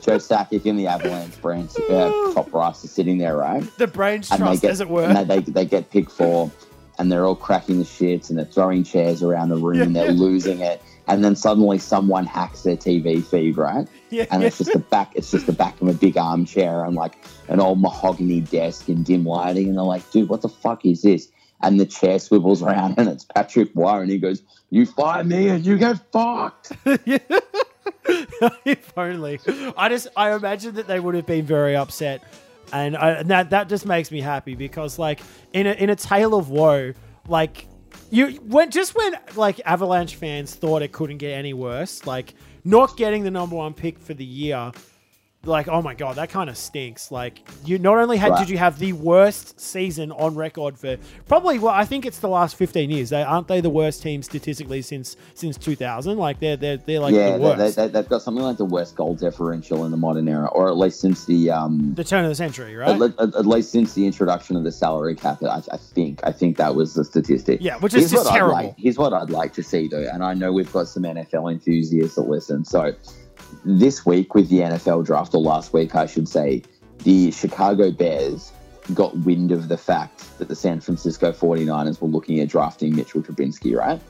Joe Sakic and the Avalanche branch uh, top brass are sitting there, right? The brains and trust, get as it were. and they, they, they get pick four, and they're all cracking the shits, and they're throwing chairs around the room, and they're Yeah. losing it. And then suddenly someone hacks their TV feed, right? yeah, And yeah. it's just the back, it's just the back of a big armchair and like an old mahogany desk and dim lighting, and they're like, "Dude, what the fuck is this?" And the chair swivels around, and it's Patrick and he goes, "You fire me, and you get fucked." if only. I just I imagine that they would have been very upset, and, I, and that that just makes me happy because like in a in a tale of woe, like you when just when like Avalanche fans thought it couldn't get any worse, like not getting the number one pick for the year. Like oh my god that kind of stinks like you not only had Right. did you have the worst season on record for probably well i think it's the last 15 years they aren't they the worst team statistically since since 2000 like they're they're, they're like yeah, the they, worst they, they've got something like the worst goal differential in the modern era, or at least since the um, the turn of the century right le- at, at least since the introduction of the salary cap. I, I think I think that was the statistic. yeah which is Here's just terrible like. Here's what I'd like to see, though, and I know we've got some NFL enthusiasts that listen. So this week with the NFL draft, or last week, I should say, the Chicago Bears got wind of the fact that the San Francisco 49ers were looking at drafting Mitchell Trubisky, right?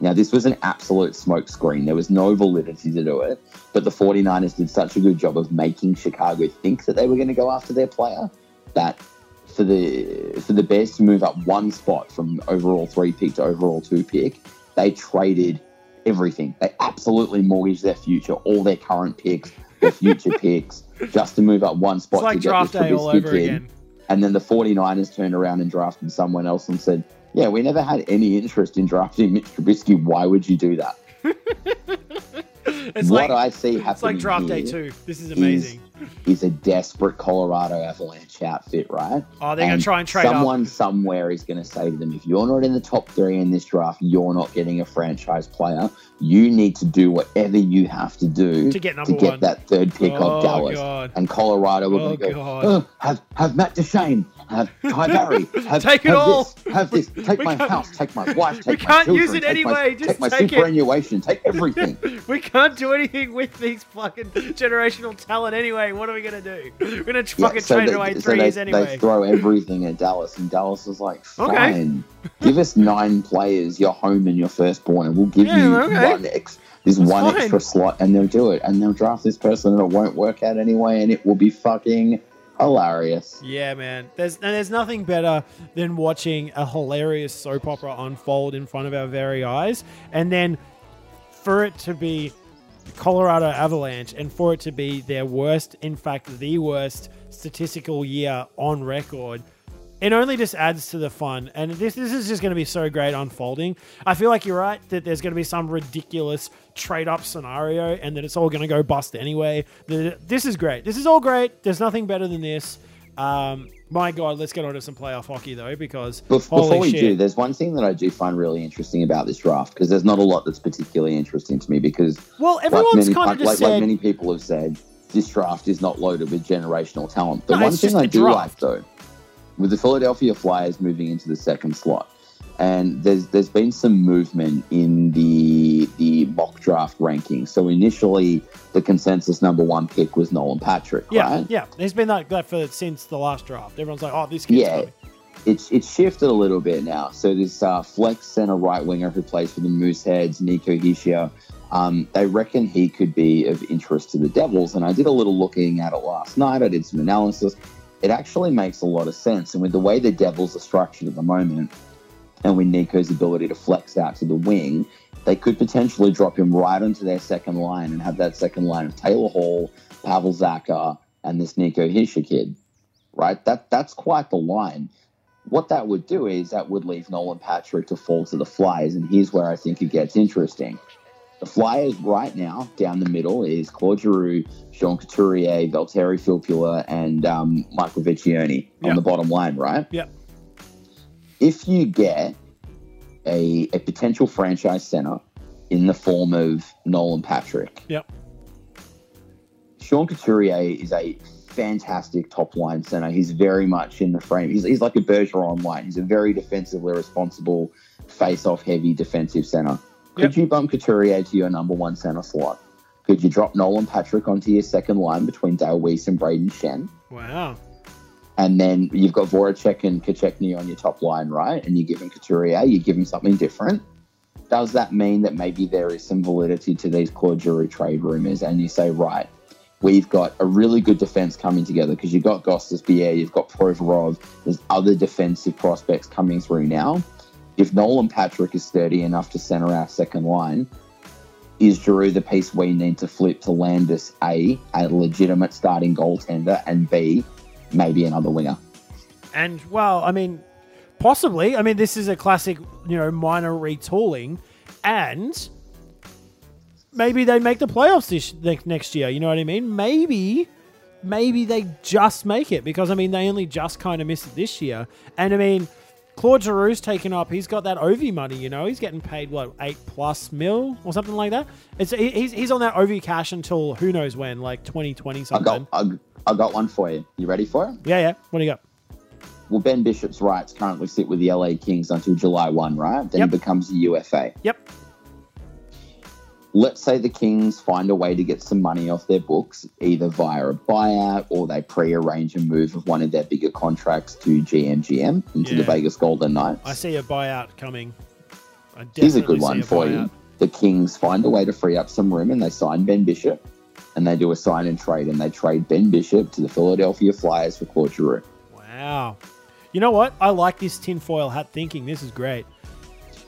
Now, this was an absolute smokescreen. There was no validity to do it, but the 49ers did such a good job of making Chicago think that they were going to go after their player that for the for the Bears to move up one spot from overall three pick to overall two pick, they traded everything. They absolutely mortgage their future, all their current picks, their future picks, just to move up one spot it's like to get draft this day all over kid. again And then the 49ers turned around and drafted someone else and said, Yeah, we never had any interest in drafting Mitch Trubisky. Why would you do that? it's what like I see happening it's like draft day two this is amazing is a desperate Colorado Avalanche outfit, right? oh they're gonna try and trade someone up somewhere is going to say to them, if you're not in the top three in this draft, you're not getting a franchise player. You need to do whatever you have to do To get number get one. that third pick Oh, of Dallas. God. And Colorado were Oh, going to go, God. oh, have, have Matt Duchene, have Ty Barrie, have, Take it have all. This, have this, take We my house, take my wife, take we my can't children, use it my- anyway, just take my take it. superannuation, take everything. we can't do anything with these fucking generational talent anyway. What are we gonna do? We're gonna fucking so trade they- away so three they, years They throw everything at Dallas, and Dallas is like, Okay. fine, give us nine players, your home and your firstborn, and we'll give Yeah, you okay. one ex, one fine. extra slot, and they'll do it, and they'll draft this person, and it won't work out anyway, and it will be fucking hilarious. Yeah, man. There's and there's nothing better than watching a hilarious soap opera unfold in front of our very eyes, and then for it to be Colorado Avalanche and for it to be their worst, in fact, the worst statistical year on record. It only just adds to the fun, and this this is just going to be so great unfolding. I feel like you're right that there's going to be some ridiculous trade up scenario, and that it's all going to go bust anyway. This is great. This is all great. There's nothing better than this. Um, my God, let's get on to some playoff hockey though, because Bef- holy Before we shit. do, there's one thing that I do find really interesting about this draft because there's not a lot that's particularly interesting to me because well, like everyone's many, kind of like, just like said, many people have said, this draft is not loaded with generational talent. The No, one thing I do draft. like though, with the Philadelphia Flyers moving into the second slot, and there's there's been some movement in the the mock draft rankings. So initially, the consensus number one pick was Nolan Patrick, yeah, right? yeah. he's been that, that for since the last draft. Everyone's like, oh, this kid's Yeah. coming. it's it's shifted a little bit now. So this uh, flex center right winger who plays for the Mooseheads, Nico Hischier, um, they reckon he could be of interest to the Devils. And I did a little looking at it last night. I did some analysis. It actually makes a lot of sense. And with the way the Devils are structured at the moment, and with Nico's ability to flex out to the wing, they could potentially drop him right onto their second line and have that second line of Taylor Hall, Pavel Zacha, and this Nico Hischier kid. Right? That that's quite the line what that would do is that would leave Nolan Patrick to fall to the Flyers, and here's where I think it gets interesting. The Flyers right now, down the middle, is Claude Giroux, Sean Couturier, Valtteri Filppula, and um, Michael Vecchione on the bottom line, right? Yeah. If you get a, a potential franchise center in the form of Nolan Patrick, Yep. Sean Couturier is a fantastic top line center. He's very much in the frame. He's, he's like a Bergeron line. He's a very defensively responsible, face off heavy defensive center. Could Yep. you bump Couturier to your number one center slot? Could you drop Nolan Patrick onto your second line between Dale Weise and Brayden Schenn? Wow. And then you've got Voracek and Konecny on your top line, right? And you give him Couturier, you give him something different. Does that mean that maybe there is some validity to these Claude Giroux trade rumors? And you say, right, we've got a really good defense coming together because you've got Gostas you've got Provorov, there's other defensive prospects coming through now. If Nolan Patrick is sturdy enough to center our second line, is Giroux the piece we need to flip to land us A, a legitimate starting goaltender, and B, maybe another winger? And well, I mean, possibly. I mean, this is a classic, you know, minor retooling, and maybe they make the playoffs this next year. You know what I mean? Maybe, maybe they just make it because I mean they only just kind of missed it this year. And I mean, Claude Giroux's taken up. He's got that OV money. You know, he's getting paid what eight plus mil or something like that. It's he's he's on that OV cash until who knows when, like twenty twenty I something. got I, I got one for you. You ready for it? Yeah, yeah. What do you got? Well, Ben Bishop's rights currently sit with the LA Kings until July 1, right? Then Yep. he becomes a UFA. Yep. Let's say the Kings find a way to get some money off their books, either via a buyout or they pre-arrange a move of one of their bigger contracts to GMGM into Yeah. the Vegas Golden Knights. I see a buyout coming. I Here's a good one a for buyout. you. The Kings find a way to free up some room and they sign Ben Bishop and they do a sign and trade and they trade Ben Bishop to the Philadelphia Flyers for Claude Giroux. Wow. You know what? I like this tinfoil hat thinking. This is great.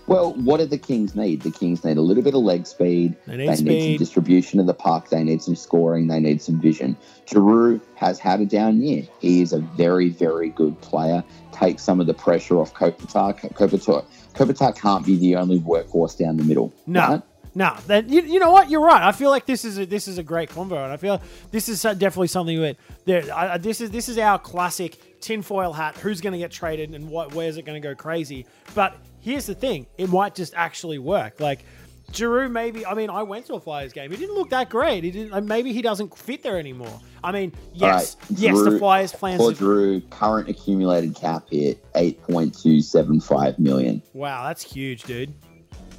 Well, what do the Kings need? The Kings need a little bit of leg speed. They They need need, some distribution of the puck. They need some scoring. They need some vision. Giroux has had a down year. He is a very, very good player. Take some of the pressure off Kopitar. Kopitar, Kopitar can't be the only workhorse down the middle. No, right? No. That you, you know what? You're right. I feel like this is a, this is a great convo, and I feel this is definitely something that there. I, this is this is our classic tinfoil hat. Who's going to get traded, and what? Where's it going to go crazy? But here's the thing: it might just actually work. Like Giroux, maybe. I mean, I went to a Flyers game. He didn't look that great. He didn't. Maybe he doesn't fit there anymore. I mean, yes, right, yes, the Giroux- Flyers plans. Claude To, Giroux, current accumulated cap hit, 8.275 million. wow, that's huge, dude.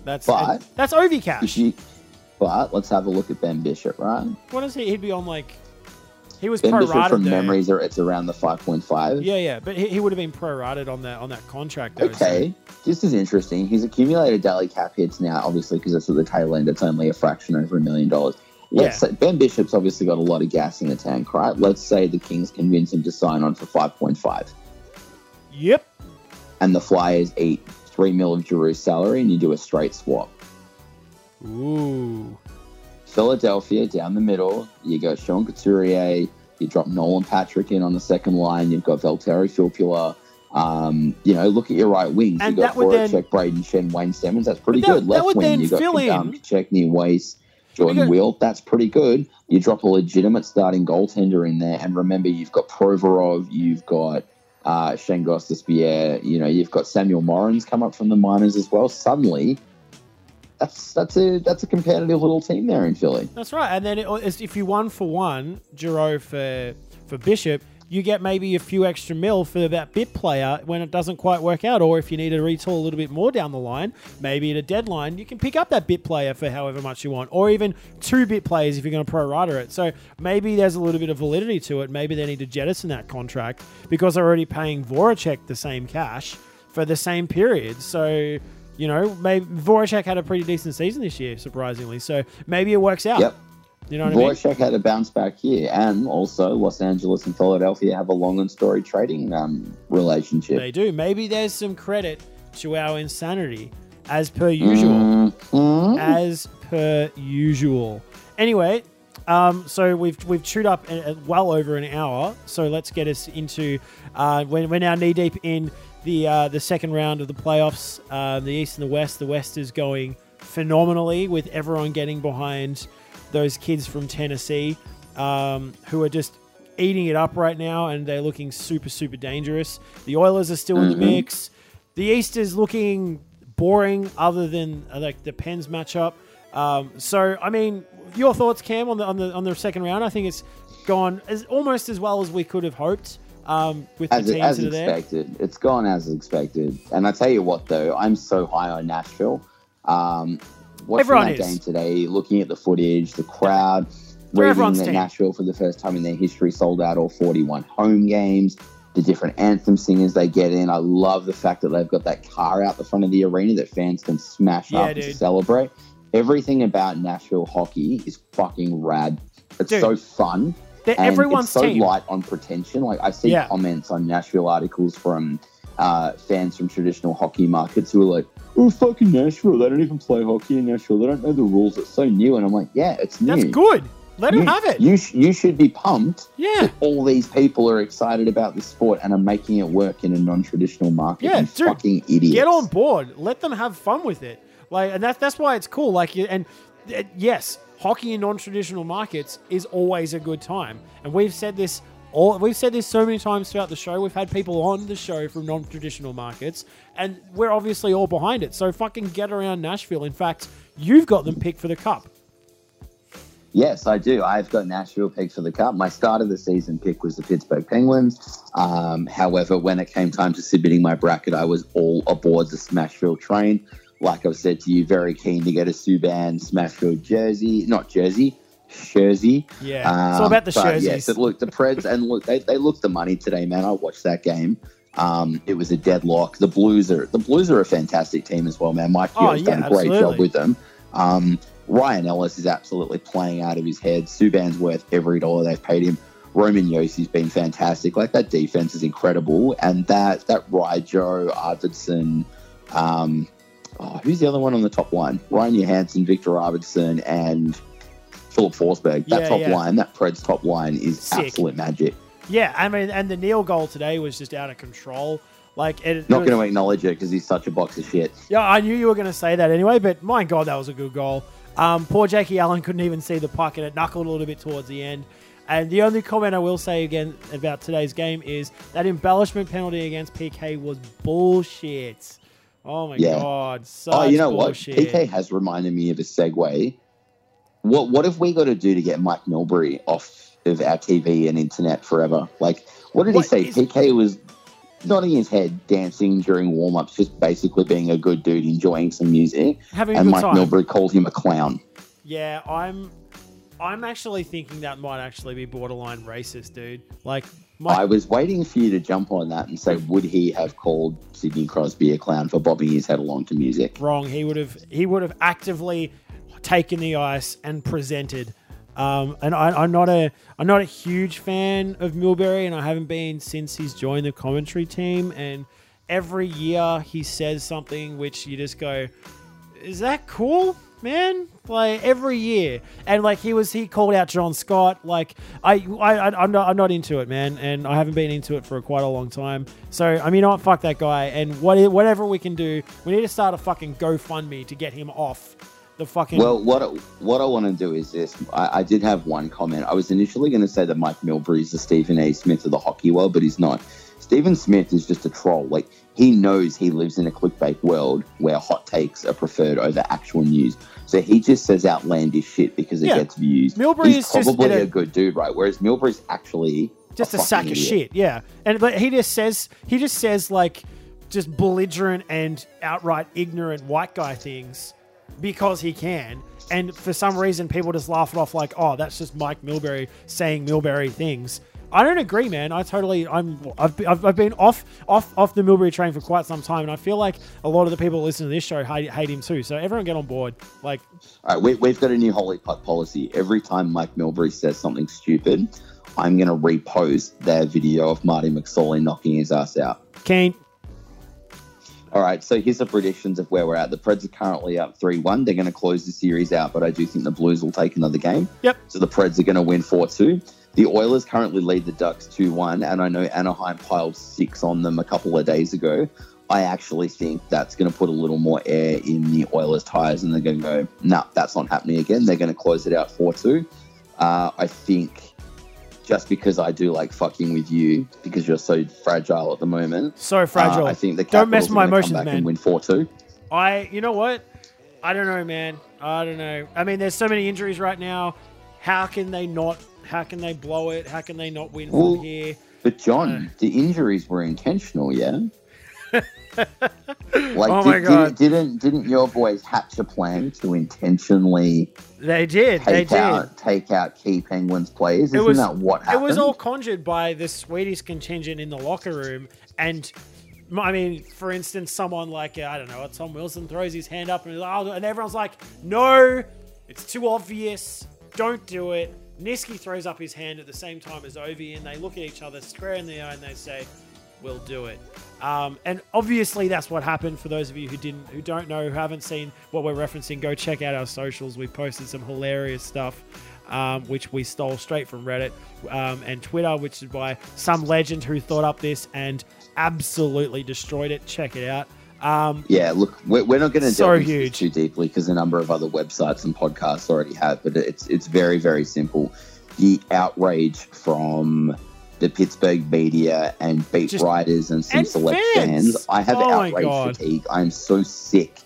That's But- that's OV cash. you, but let's have a look at Ben Bishop, right? What is he? He'd be on like. He was Ben Bishop prorated from there. memories, are it's around the 5.5. Yeah, yeah, but he, he would have been prorated on that on that contract. Though, so- Okay, this is interesting. He's accumulated daily cap hits now, obviously, because it's at the tail end. It's only a fraction over a million dollars. Let's Yeah. say Ben Bishop's obviously got a lot of gas in the tank, right? Let's say the Kings convince him to sign on for 5.5, Yep. and the Flyers eat three mil of Giroux's salary, and you do a straight swap. Ooh. Philadelphia down the middle, you go Sean Couturier, you drop Nolan Patrick in on the second line, you've got Valtteri Filppula. Um, you know, look at your right wings. And you got that then- Voracek, Brayden Schenn, Wayne Simmonds. That's pretty that- good. Left would wing, then you got um, Chechny, Weise, Jordan got- Wheel. That's pretty good. You drop a legitimate starting goaltender in there, and remember, you've got Provorov, you've got uh, Shayne Gostisbehere, you know, you've got Samuel Morins come up from the minors as well. Suddenly, that's that's a that's a competitive little team there in Philly. That's right. And then it, if you one for one, Giroux for for Bishop, you get maybe a few extra mil for that bit player when it doesn't quite work out, or if you need to retool a little bit more down the line, maybe at a deadline, you can pick up that bit player for however much you want, or even two bit players if you're going to pro rata it. So maybe there's a little bit of validity to it. Maybe they need to jettison that contract because they're already paying Voracek the same cash for the same period. So. You know, maybe Voracek had a pretty decent season this year, surprisingly. So maybe it works out. Yep. You know what I mean? Had a bounce back here, and also Los Angeles and Philadelphia have a long and storied trading um, relationship. They do. Maybe there's some credit to our insanity, as per usual. Mhm. As per usual. Anyway, um, so we've we've chewed up a, a- well over an hour. So let's get us into uh, we're, we're now knee deep in the uh, the second round of the playoffs. Uh, the East and the West. The West is going phenomenally with everyone getting behind those kids from Tennessee um, who are just eating it up right now, and they're looking super super dangerous. The Oilers are still in the Mhm. mix. The East is looking boring, other than uh, like the Pens matchup. Um, so, I mean, your thoughts, Cam, on the on the on the second round? I think it's gone as almost as well as we could have hoped um, with As, the teams as that are there. expected, it's gone as expected. And I tell you what, though, I'm so high on Nashville. Um, watching Everyone that is. game today, looking at the footage, the crowd, They're reading that team. Nashville for the first time in their history sold out all 41 home games. The different anthem singers they get in. I love the fact that they've got that car out the front of the arena that fans can smash Yeah, up to dude. celebrate. Everything about Nashville hockey is fucking rad. It's Dude. so fun. They're And everyone's it's so team. light on pretension. Like I see Yeah. comments on Nashville articles from uh, fans from traditional hockey markets who are like, "Oh, fucking Nashville! They don't even play hockey in Nashville. They don't know the rules. It's so new." And I'm like, "Yeah, it's new. That's good. Let You, him have it. you, sh- you should be pumped. yeah. All these people are excited about the sport and are making it work in a non-traditional market. Yeah, you dude, fucking idiots. Get on board. Let them have fun with it. Like, and that's that's why it's cool. Like, and uh, yes, hockey in non-traditional markets is always a good time, and we've said this. All, we've said this so many times throughout the show. We've had people on the show from non-traditional markets, and we're obviously all behind it. So fucking get around Nashville. In fact, you've got them picked for the cup. Yes, I do. I've got Nashville picked for the cup. My start of the season pick was the Pittsburgh Penguins. Um, however, when it came time to submitting my bracket, I was all aboard the Smashville train. Like I've said to you, very keen to get a Subban Smashville jersey, not jersey, jersey. Yeah, it's all about the but jerseys. Yes, it look the Preds and look they, they looked the money today, man. I watched that game. Um, it was a deadlock. The Blues are the Blues are a fantastic team as well, man. Mike Oh, yeah, done a great absolutely. job with them. Um, Ryan Ellis is absolutely playing out of his head. Subban's worth every dollar they've paid him. Roman Josi's been fantastic. Like that defense is incredible, and that that Ryjo Arvidsson, um, oh, who's the other one on the top line? Ryan Johansen, Viktor Arvidsson, and Filip Forsberg. That Yeah, top yeah. line, that Preds top line, is Sick. absolute magic. Yeah, I mean, and the Neal goal today was just out of control. Like, it, Not going to acknowledge it because he's such a box of shit. Yeah, I knew you were going to say that anyway, but my God, that was a good goal. Um, poor Jackie Allen couldn't even see the puck, and it knuckled a little bit towards the end. And the only comment I will say again about today's game is that embellishment penalty against PK was bullshit. Oh my Yeah. God, oh, you know bullshit. what? PK has reminded me of a segue. What What have we got to do to get Mike Milbury off of our TV and internet forever? Like, what did What he say? is- PK was nodding his head, dancing during warm ups, just basically being a good dude, enjoying some music. Having a and Mike time. Milbury called him a clown. Yeah, I'm. I'm actually thinking that might actually be borderline racist, dude. Like, I was waiting for you to jump on that and say, would he have called Sidney Crosby a clown for bobbing his head along to music? wrong. He would have he would have actively taken the ice and presented. Um, and I, I'm not a I'm not a huge fan of Milbury, and I haven't been since he's joined the commentary team. And every year he says something which you just go, "Is that cool, man?" Like every year, and like he was he called out John Scott. Like I I I- I'm not I'm not into it, man, and I haven't been into it for quite a long time. So I mean, know fuck that guy, and what whatever we can do, we need to start a fucking GoFundMe to get him off the fucking. Well, what what I want to do is this. I, I did have one comment. I was initially going to say that Mike Milbury is the Stephen A. Smith of the hockey world, but he's not. Stephen Smith is just a troll. Like he knows he lives in a clickbait world where hot takes are preferred over actual news. So he just says outlandish shit because it Yeah. gets views. Milbury he's is probably in a- a good dude, right? Whereas Milbury's actually just a, fucking sack of shit. Yeah, and but he just says he just says like just belligerent and outright ignorant white guy things because he can. And for some reason, people just laugh it off like, "Oh, that's just Mike Milbury saying Milbury things." I don't agree, man. I totally, I'm, I've, I've, I've been off, off, off the Milbury train for quite some time, and I feel like a lot of the people listening to this show hate, hate him too. So everyone get on board. Like, All right, we, we've got a new Holy Puck policy. Every time Mike Milbury says something stupid, I'm going to repost their video of Marty McSorley knocking his ass out. Kane, All right, so here's the predictions of where we're at. The Preds are currently up 3 1. They're going to close the series out, but I do think the Blues will take another game. Yep. So the Preds are going to win 4 2. The Oilers currently lead the Ducks 2 1, and I know Anaheim piled six on them a couple of days ago. I actually think that's going to put a little more air in the Oilers' tires, and they're going to go, nah, that's not happening again. They're going to close it out 4 2. Uh, I think just because I do like fucking with you because you're so fragile at the moment. so fragile. Uh, I think the Don't mess with my emotions, man. and win 4 2. I, you know what? I don't know, man. I don't know. I mean, there's so many injuries right now. How can they not? How can they blow it? How can they not win Well, from here? But John, the injuries were intentional, yeah. like, Oh did, my God. Didn't, didn't didn't your boys hatch a plan to intentionally They did. They take did. out take out key Penguins players? Isn't was- that what happened? It was all conjured by the Swedish contingent in the locker room, and I mean, for instance, someone like I don't know, Tom Wilson throws his hand up and, "Oh," and everyone's like, "No, it's too obvious. Don't do it." Niski throws up his hand at the same time as Ovi, and they look at each other square in the eye and they say, "We'll do it." Um, and obviously, that's what happened. For those of you who didn't, who don't know, who haven't seen what we're referencing, go check out our socials. We posted some hilarious stuff, um, which we stole straight from Reddit um, and Twitter, which is by some legend who thought up this and absolutely destroyed it. Check it out. Um, Yeah, look, we're, we're not going to So delve into huge. this too deeply because a number of other websites and podcasts already have, but it's it's very very simple. The outrage from the Pittsburgh media and beat Just- writers and some and select fans. fans. I have Oh outrage fatigue. I'm so sick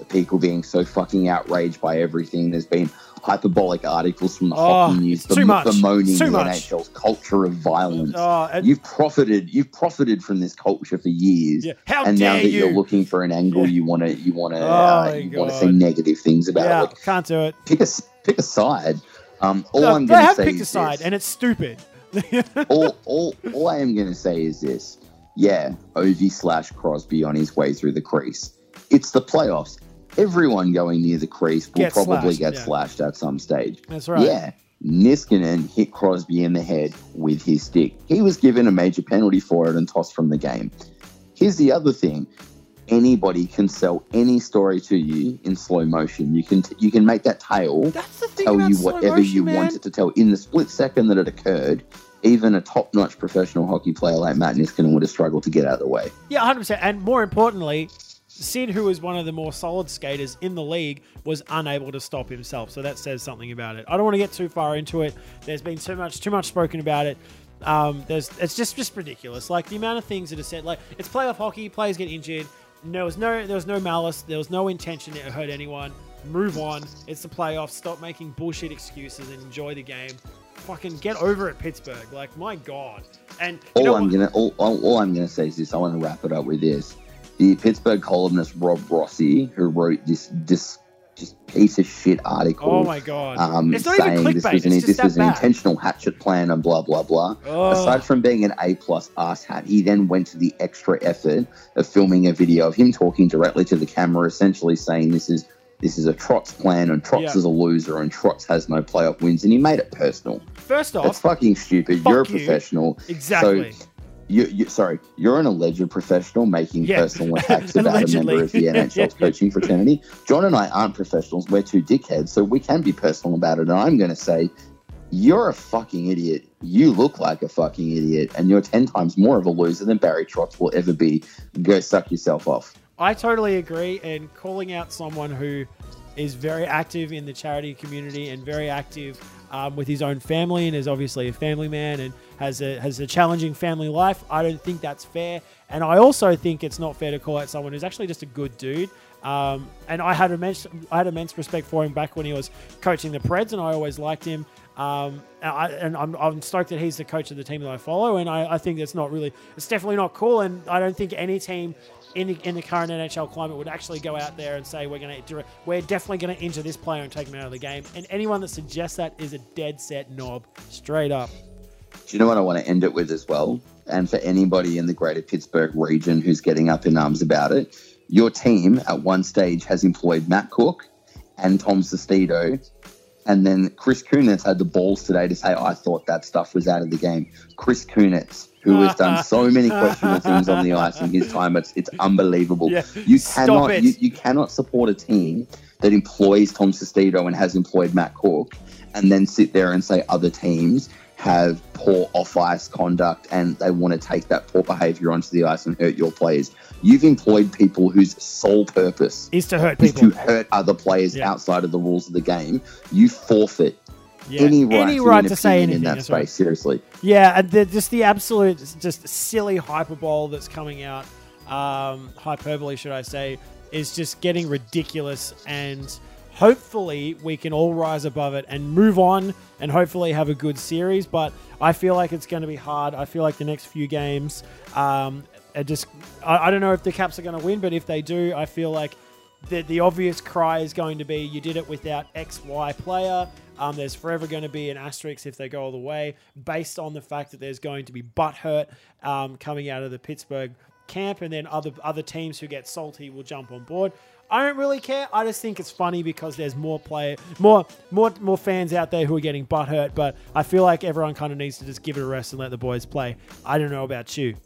of people being so fucking outraged by everything. There's been hyperbolic articles from the Oh, hockey news much. bemoaning Too the much. NHL's culture of violence. oh, and- You've profited. You've profited from this culture for years yeah. How and now that you? are looking for an angle, Yeah. you want to you want to Oh uh, you want to say negative things about yeah, it. Like, can't do it. pick a pick a side. Um, all No, I'm going to have say picked a side, this. and it's stupid. all all all I am going to say is this. Yeah, Ovi slash Crosby on his way through the crease. It's the playoffs. Everyone going near the crease will Get probably slashed, get yeah. slashed at some stage. That's right. Yeah, Niskanen hit Crosby in the head with his stick. He was given a major penalty for it and tossed from the game. Here's the other thing: anybody can sell any story to you in slow motion. You can you can make that tale That's the thing tell you whatever motion, you man. want it to tell. In the split second that it occurred, even a top-notch professional hockey player like Matt Niskanen would have struggled to get out of the way. Yeah, 100%. And more importantly, Sid, who is one of the more solid skaters in the league, was unable to stop himself. So that says something about it. I don't want to get too far into it. There's been too much too much spoken about it. Um, there's it's just just ridiculous. Like the amount of things that are said. Like it's playoff hockey. Players get injured. There was no there was no malice. There was no intention to hurt anyone. Move on. It's the playoffs. Stop making bullshit excuses and enjoy the game. Fucking get over it, Pittsburgh. Like my god. And All know I'm gonna all, all, all I'm gonna say is this. I want to wrap it up with this. The Pittsburgh columnist Rob Rossi, who wrote this this just piece of shit article. Oh my god! um, it's not even saying this was an, this was an intentional hatchet plan and blah blah blah. Oh. Aside from being an A plus ass hat, he then went to the extra effort of filming a video of him talking directly to the camera, essentially saying this is this is a Trotz plan and Trotz Yeah. is a loser and Trotz has no playoff wins, and he made it personal. First off, That's fucking stupid. You're a you. professional. exactly. You, you, sorry, you're an alleged professional making Yeah. personal attacks about a member of the NHL's coaching fraternity. John and I aren't professionals. We're two dickheads, so we can be personal about it. And I'm going to say, you're a fucking idiot. You look like a fucking idiot, and you're 10 times more of a loser than Barry Trotz will ever be. Go suck yourself off. I totally agree. And calling out someone who is very active in the charity community and very active um, with his own family and is obviously a family man and has a has a challenging family life. I don't think that's fair. And I also think it's not fair to call out someone who's actually just a good dude. Um, and I had immense I had immense respect for him back when he was coaching the Preds, and I always liked him. Um, and, I, I'm stoked that he's the coach of the team that I follow, and I, I think that's not really, it's definitely not cool. And I don't think any team in the, in the current NHL climate would actually go out there and say we're going to we're definitely going to injure this player and take him out of the game. And anyone that suggests that is a dead set knob, straight up. Do you know what I want to end it with as well? And for anybody in the greater Pittsburgh region who's getting up in arms about it, your team at one stage has employed Matt Cooke and Tom Sestito. And then Chris Kunitz had the balls today to say, I thought that stuff was out of the game. Chris Kunitz, who has done so many questionable things on the ice in his time, it's, it's unbelievable. Yeah, You cannot it. you, you cannot support a team that employs Tom Sestito and has employed Matt Cooke and then sit there and say other teams have poor off ice conduct and they want to take that poor behavior onto the ice and hurt your players. You've employed people whose sole purpose Is to hurt is people. to hurt other players Yeah. outside of the rules of the game. You forfeit Yeah. any right, Any to, right an to say anything. in that that's right. space. Seriously. Yeah, and the, just the absolute, just silly hyperbole that's coming out, um, hyperbole, should I say, is just getting ridiculous. And hopefully, we can all rise above it and move on and hopefully have a good series. But I feel like it's going to be hard. I feel like the next few games, um, are just, I, I don't know if the Caps are going to win, but if they do, I feel like the, the obvious cry is going to be you did it without XY player. Um, there's forever going to be an asterisk if they go all the way, based on the fact that there's going to be butt hurt um, coming out of the Pittsburgh camp, and then other other teams who get salty will jump on board. I don't really care. I just think it's funny because there's more player, more more more fans out there who are getting butt hurt. But I feel like everyone kind of needs to just give it a rest and let the boys play. I don't know about you.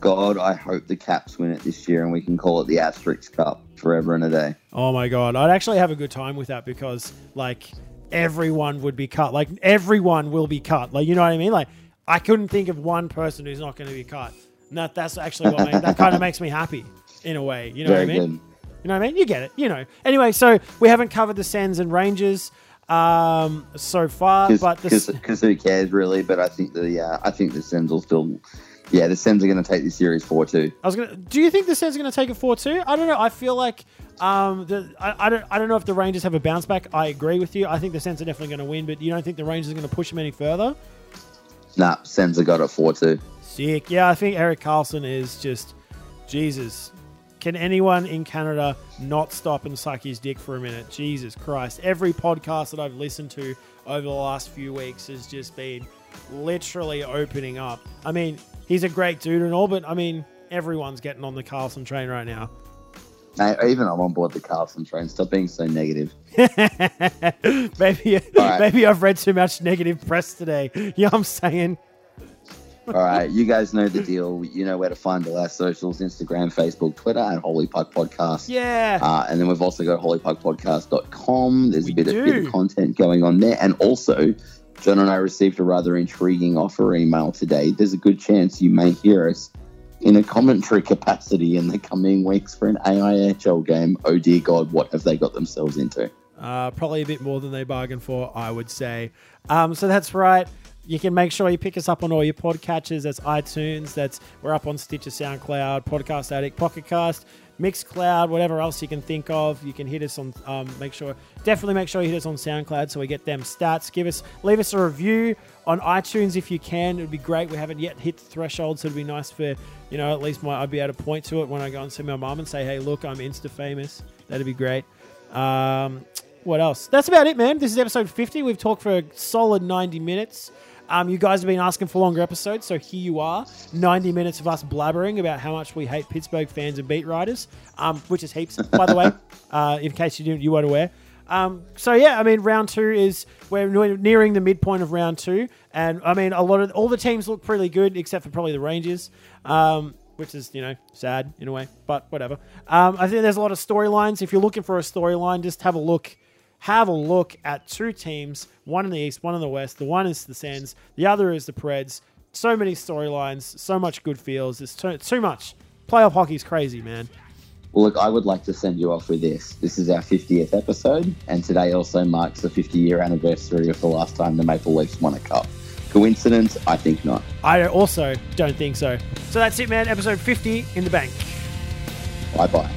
God, I hope the Caps win it this year and we can call it the Asterix Cup forever and a day. Oh my god, I'd actually have a good time with that because like everyone would be cut. Like everyone will be cut. Like you know what I mean? Like I couldn't think of one person who's not going to be cut. And that that's actually what made, that kind of makes me happy. In a way. You know Very what I mean? good. You know what I mean? You get it. You know. Anyway, so we haven't covered the Sens and Rangers um, so far, but the, Because who cares really? But I think the uh, I think the Sens will still. Yeah, the Sens are going to take this series four two. I was gonna. Do you think the Sens are gonna take it four two? I don't know. I feel like um, the, I, I don't I don't know if the Rangers have a bounce back. I agree with you. I think the Sens are definitely going to win, but you don't think the Rangers are going to push them any further? Nah, Sens have got it four two. Sick. Yeah, I think Erik Karlsson is just Jesus. Can anyone in Canada not stop and suck his dick for a minute? Jesus Christ. Every podcast that I've listened to over the last few weeks has just been literally opening up. I mean, he's a great dude and all, but I mean, everyone's getting on the Karlsson train right now. Even I'm on board the Karlsson train. Stop being so negative. maybe, right. maybe I've read too much negative press today. You know what I'm saying? All right, you guys know the deal. You know where to find all our socials: Instagram, Facebook, Twitter, and Holy Puck Podcast. Yeah. Uh, and then we've also got holypuckpodcast.com. There's We a bit of, bit of content going on there. And also, John and I received a rather intriguing offer email today. There's a good chance you may hear us in a commentary capacity in the coming weeks for an AIHL game. Oh dear God, what have they got themselves into? Uh, probably a bit more than they bargained for, I would say. Um, so that's right. You can make sure you pick us up on all your podcatchers. That's iTunes. That's we're up on Stitcher, SoundCloud, Podcast Addict, Pocket Cast, Mixcloud, whatever else you can think of. You can hit us on. Um, make sure, definitely make sure you hit us on SoundCloud so we get them stats. Give us, leave us a review on iTunes if you can. It would be great. We haven't yet hit the threshold, so it'd be nice for you know at least my I'd be able to point to it when I go and see my mom and say, hey, look, I'm Insta famous. That'd be great. Um, what else? That's about it, man. This is episode 50. We've talked for a solid 90 minutes. Um, you guys have been asking for longer episodes, so here you are. 90 minutes of us blabbering about how much we hate Pittsburgh fans and beat writers, um, which is heaps, by the way, uh, in case you didn't, you weren't aware. Um, so yeah, I mean, round two is we're nearing the midpoint of round two, and I mean, a lot of all the teams look pretty good except for probably the Rangers. Um, which is you know sad in a way, but whatever. Um, I think there's a lot of storylines. If you're looking for a storyline, just have a look. Have a look at two teams, one in the east, one in the west. The one is the Sens, the other is the Preds. So many storylines, so much good feels. It's too, too much. Playoff hockey's crazy, man. Well, look, I would like to send you off with this. This is our 50th episode, and today also marks the 50 year anniversary of the last time the Maple Leafs won a cup. Coincidence? I think not. I also don't think so. So that's it, man. Episode 50 in the bank. Bye bye.